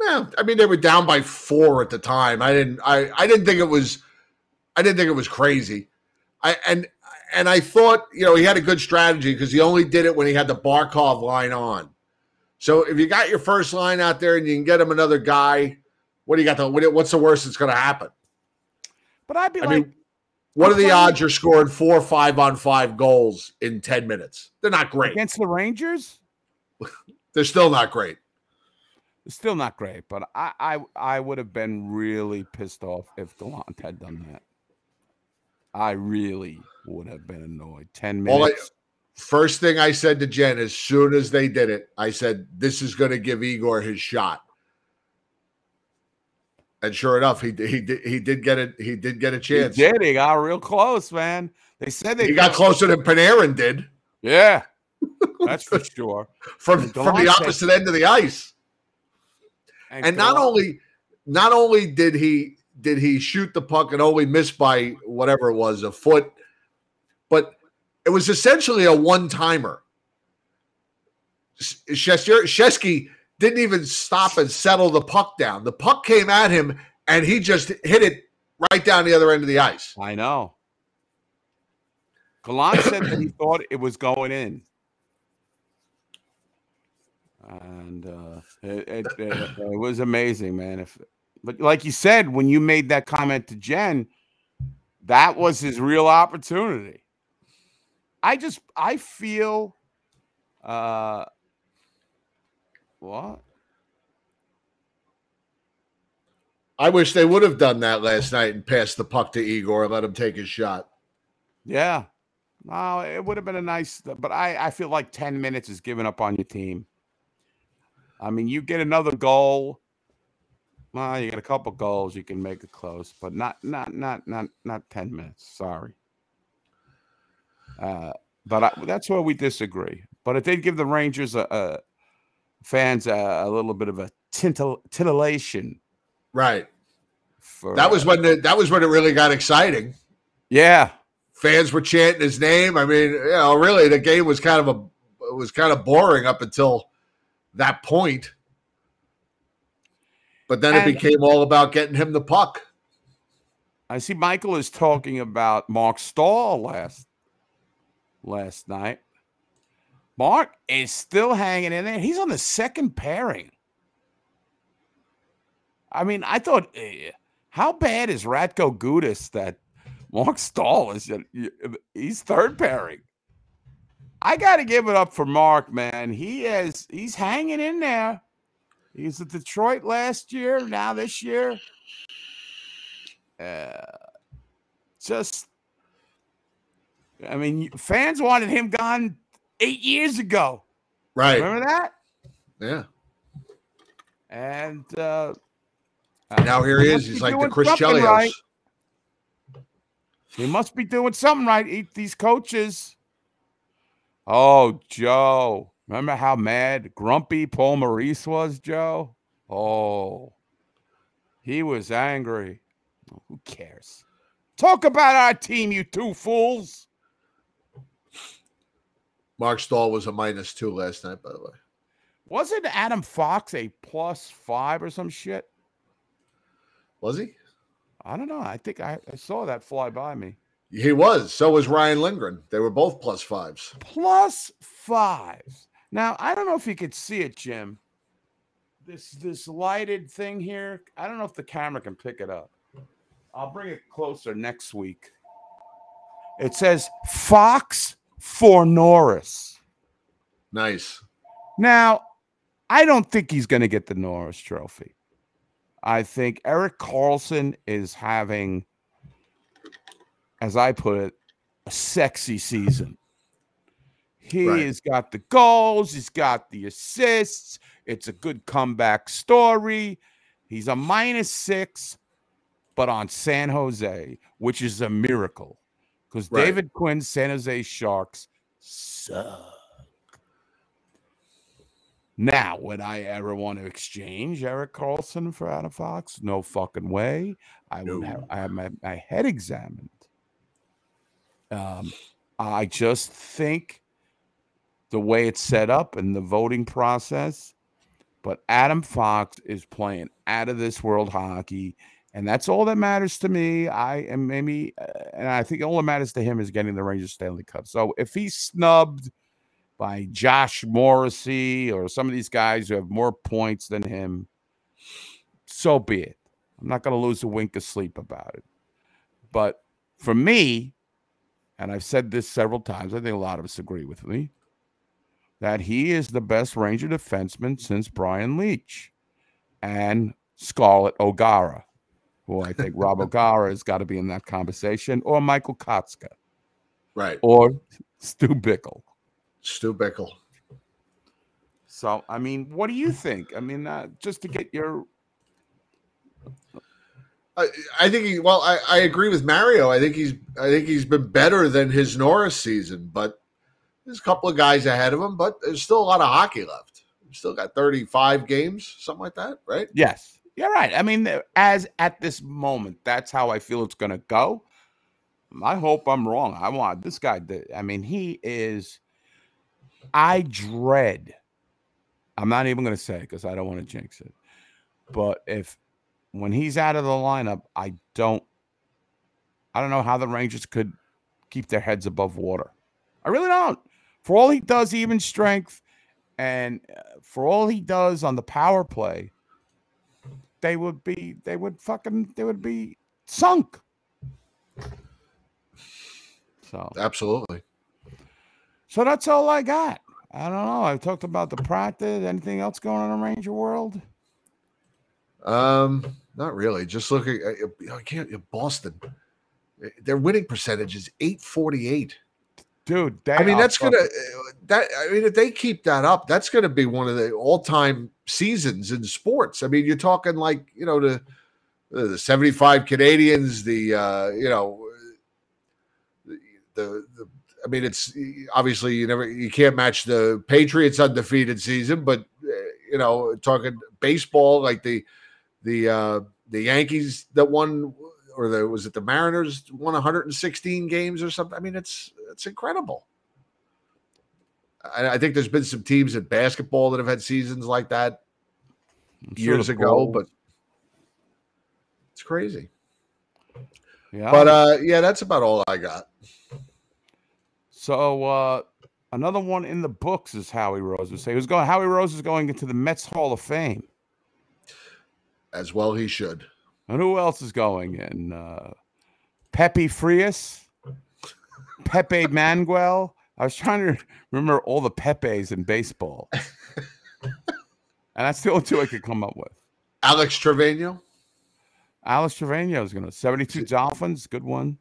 Yeah, I mean they were down by four at the time. I didn't I I didn't think it was I didn't think it was crazy. I and and I thought, you know, he had a good strategy because he only did it when he had the Barkov line on. So if you got your first line out there and you can get him another guy, what do you got what, what's the worst that's going to happen? But I'd be I like, mean, what are the odds you're scoring four five on five goals in 10 minutes? They're not great. against the Rangers, [laughs] They're still not great. still not great. But I, I, I would have been really pissed off if Gallant had done that. I really would have been annoyed. Ten All I- minutes. First thing I said to Jen as soon as they did it, I said, This is going to give Igor his shot. And sure enough, he he did he did get it. He did get a He chance. did. He got real close, man. They said they He got closer than Panarin did Yeah, [laughs] that's for sure. from And from the said- opposite end of the ice. And not only not only did he did he shoot the puck and only miss by whatever it was a foot, it was essentially a one timer. Shesty didn't even stop and settle the puck down. The puck came at him and he just hit it right down the other end of the ice. I know. Gallant said that he [coughs] thought it was going in. And uh, it, it, it, it was amazing, man. If, but like you said, when you made that comment to Jen, that was his real opportunity. I just I feel uh what? I wish they would have done that last night and passed the puck to Igor and let him take his shot. Yeah. No, it would have been a nice, but I, I feel like 10 minutes is giving up on your team. I mean, you get another goal. Well, you get a couple goals, you can make it close, but not not not not not 10 minutes. Sorry. Uh, but I, that's where we disagree. But it did give the Rangers a, a fans a, a little bit of a tintil, titillation. Right. For, That was uh, when the, that was when it really got exciting. yeah, Fans were chanting his name. I mean, you know, really the game was kind of a it was kind of boring up until that point. But then it became all about getting him the puck. I see Michael is talking about Marc Staal last last night. Mark is still hanging in there. He's on the second pairing. I mean, I thought, eh, how bad is Radko Gudas that Marc Staal is? He's third pairing. I got to give it up for Mark, man. He is he's hanging in there. He's at Detroit last year. Now this year, uh, just I mean, fans wanted him gone eight years ago. Right. Remember that? Yeah. And uh, Now here he is. He's like the Chris Chelios. right. He must be doing something right. Eat these coaches. Oh, Joe. Remember how mad, grumpy Paul Maurice was, Joe? Oh, he was angry. Who cares? Talk about our team, you two fools. Marc Staal was a minus two last night, by the way. Wasn't Adam Fox a plus five or some shit? Was he? I don't know. I think I, I saw that fly by me. He was. So was Ryan Lindgren. They were both plus fives. plus five. Now I don't know if you could see it, Jim. This this lighted thing here. I don't know if the camera can pick it up. I'll bring it closer next week. It says Fox for Norris. Nice. Now, I don't think he's going to get the Norris Trophy. I think Erik Karlsson is having, as I put it, a sexy season. He Right. has got the goals, he's got the assists. It's a good comeback story. He's a minus six, but on San Jose, which is a miracle because Right. David Quinn's San Jose Sharks suck. Now, would I ever want to exchange Erik Karlsson for Adam Fox? No fucking way. I would No. have I have my, my head examined. Um, I just think the way it's set up and the voting process, but Adam Fox is playing out of this world hockey, and that's all that matters to me. I am maybe, uh, and I think all that matters to him is getting the Rangers Stanley Cup. So if he's snubbed by Josh Morrissey or some of these guys who have more points than him, so be it. I'm not going to lose a wink of sleep about it. But for me, and I've said this several times, I think a lot of us agree with me, that he is the best Ranger defenseman since Brian Leetch and Scarlett O'Gara, who I think Rob O'Gara has got to be in that conversation, or Michael Kotzka, Right. or Stu Bickel. Stu Bickel. So, I mean, what do you think? I mean, uh, just to get your I, I think he. Well, I, I agree with Mario. I think he's. I think he's been better than his Norris season, but there's a couple of guys ahead of him. But there's still a lot of hockey left. He's still got 35 games, something like that, right? Yes, you're right. I mean, as at this moment, that's how I feel it's going to go. I hope I'm wrong. I want this guy. To, I mean, he is. I dread. I'm not even going to say it because I don't want to jinx it. But if when he's out of the lineup, I don't. I don't know how the Rangers could keep their heads above water. I really don't. For all he does, even strength, and uh, for all he does on the power play, they would be they would fucking they would be sunk. So Absolutely. so that's all I got. I don't know. I've talked about the practice. Anything else going on in Ranger World? Um, not really. Just looking. I, I can't. Boston. Their winning percentage is 848. Dude, I mean, that's gonna uh, that. I mean, if they keep that up, that's gonna be one of the all-time seasons in sports. I mean, you're talking like you know the the 75 Canadiens, the uh, you know the, the the. I mean, it's obviously you never you can't match the Patriots undefeated season, but uh, you know, talking baseball like the the uh the Yankees that won or the was it the Mariners won 116 games or something. I mean, it's it's incredible. I, I think there's been some teams in basketball that have had seasons like that I'm years the ago, but it's crazy. yeah. But uh yeah, that's about all I got. so uh another one in the books is Howie Rose would say. Who's going? Howie Rose is going into the Mets Hall of Fame. As well he should. And who else is going in? Uh, Pepe Frias, Pepe [laughs] Mangual. I was trying to remember all the Pepes in baseball, and that's the only two I could come up with. Alex Trevino. Alex Trevino is going to 72 Dolphins, good one.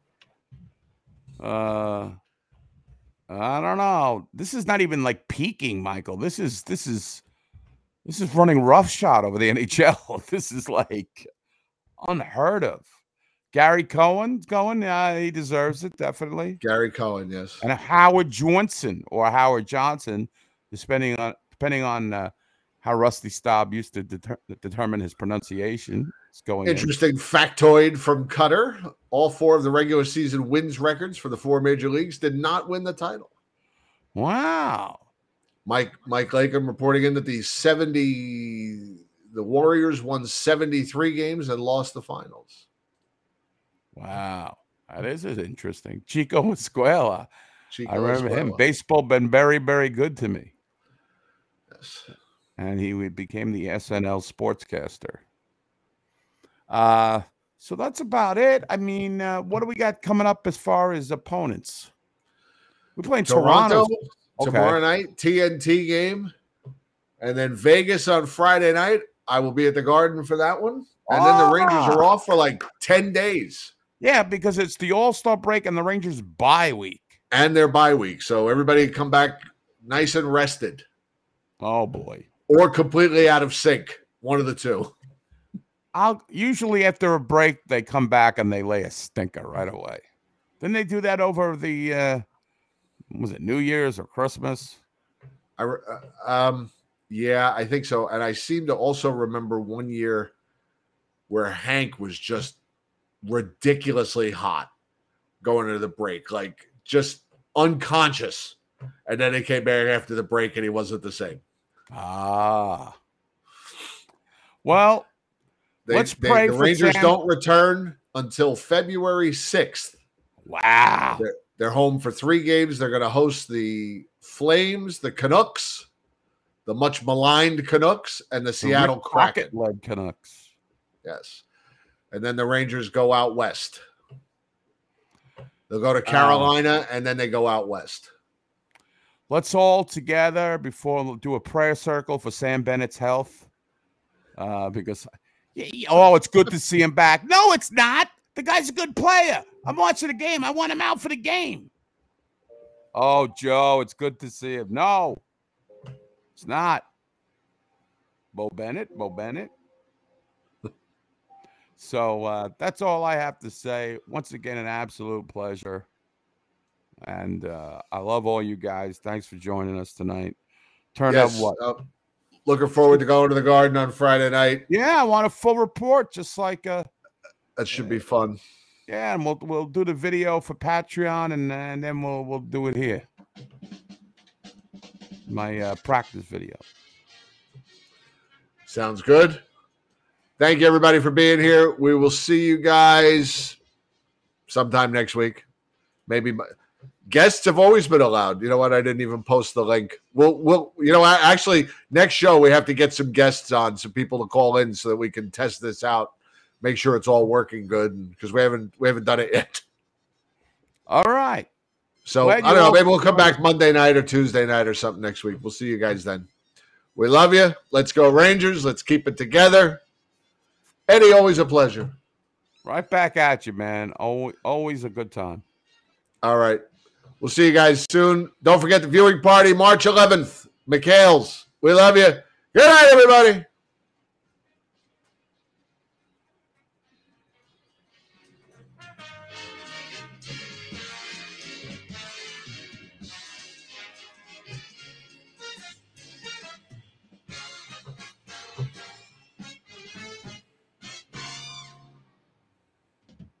Uh, I don't know. This is not even like peaking, Michael. This is this is this is running roughshod over the NHL. [laughs] This is like unheard of. Gary Cohen's going. Uh, he deserves it definitely. Gary Cohen, yes. And Howard Johnson or Howard Johnson, depending on depending on uh, how Rusty Staub used to deter- determine his pronunciation. It's going in. Interesting factoid from Cutter. All four of the regular season wins records for the four major leagues did not win the title. Wow. Mike Mike Lakem reporting in that the 70 the Warriors won 73 games and lost the finals. Wow. That is interesting. Chico Escuela. Chico I remember him. Baseball been very, very good to me. Yes. And he became the SNL sportscaster. Uh so that's about it. I mean, uh, what do we got coming up as far as opponents? We're playing Toronto Toronto. Okay. tomorrow night, TNT game. And then Vegas on Friday night. I will be at the Garden for that one. And then the Rangers Ah. are off for like 10 days Yeah, because it's the All Star break and the Rangers bye week. and their bye week. So everybody come back nice and rested Oh boy. or completely out of sync. One of the two. I'll usually after a break they come back and they lay a stinker right away. Didn't they do that over the uh was it New Year's or Christmas? I uh, um yeah, I think so. And I seem to also remember one year where Hank was just ridiculously hot going into the break, like just unconscious. And then he came back after the break and he wasn't the same. Ah. Well, They, Let's they- pray the Rangers Sam. don't return until February 6th. wow. They're, they're home for three games. They're going to host the Flames, the Canucks, the much maligned Canucks, and the Seattle Kraken. Tocchet led Canucks. Yes. And then the Rangers go out west. They'll go to Uh, Carolina and then they go out west. Let's all together before do a prayer circle for Sam Bennett's health. Uh, because oh, it's good to see him back. No, it's not. The guy's a good player. I'm watching the game. I want him out for the game. Oh, Joe, it's good to see him. No, it's not. Bo Bennett, Bo Bennett. So uh, that's all I have to say. Once again, an absolute pleasure. And uh, I love all you guys. Thanks for joining us tonight. Turn Yes, up what? uh, looking forward to going to the garden on Friday night. Yeah, I want a full report, just like uh That should be fun. yeah, and we'll we'll do the video for Patreon and and then we'll we'll do it here. My uh, practice video. Sounds good. Thank you, everybody, for being here. We will see you guys sometime next week. Maybe my, guests have always been allowed. You know what? I didn't even post the link. We'll, we'll, you know, actually, next show we have to get some guests on, some people to call in, so that we can test this out, make sure it's all working good, because we haven't we haven't done it yet. All right. So I don't know. Maybe we'll come back Monday night or Tuesday night or something next week. We'll see you guys then. We love you. Let's go Rangers. Let's keep it together. Eddie, always a pleasure. Right back at you, man. Always a good time. All right. We'll see you guys soon. Don't forget the viewing party, March 11th. McHale's. We love you. Good night, everybody.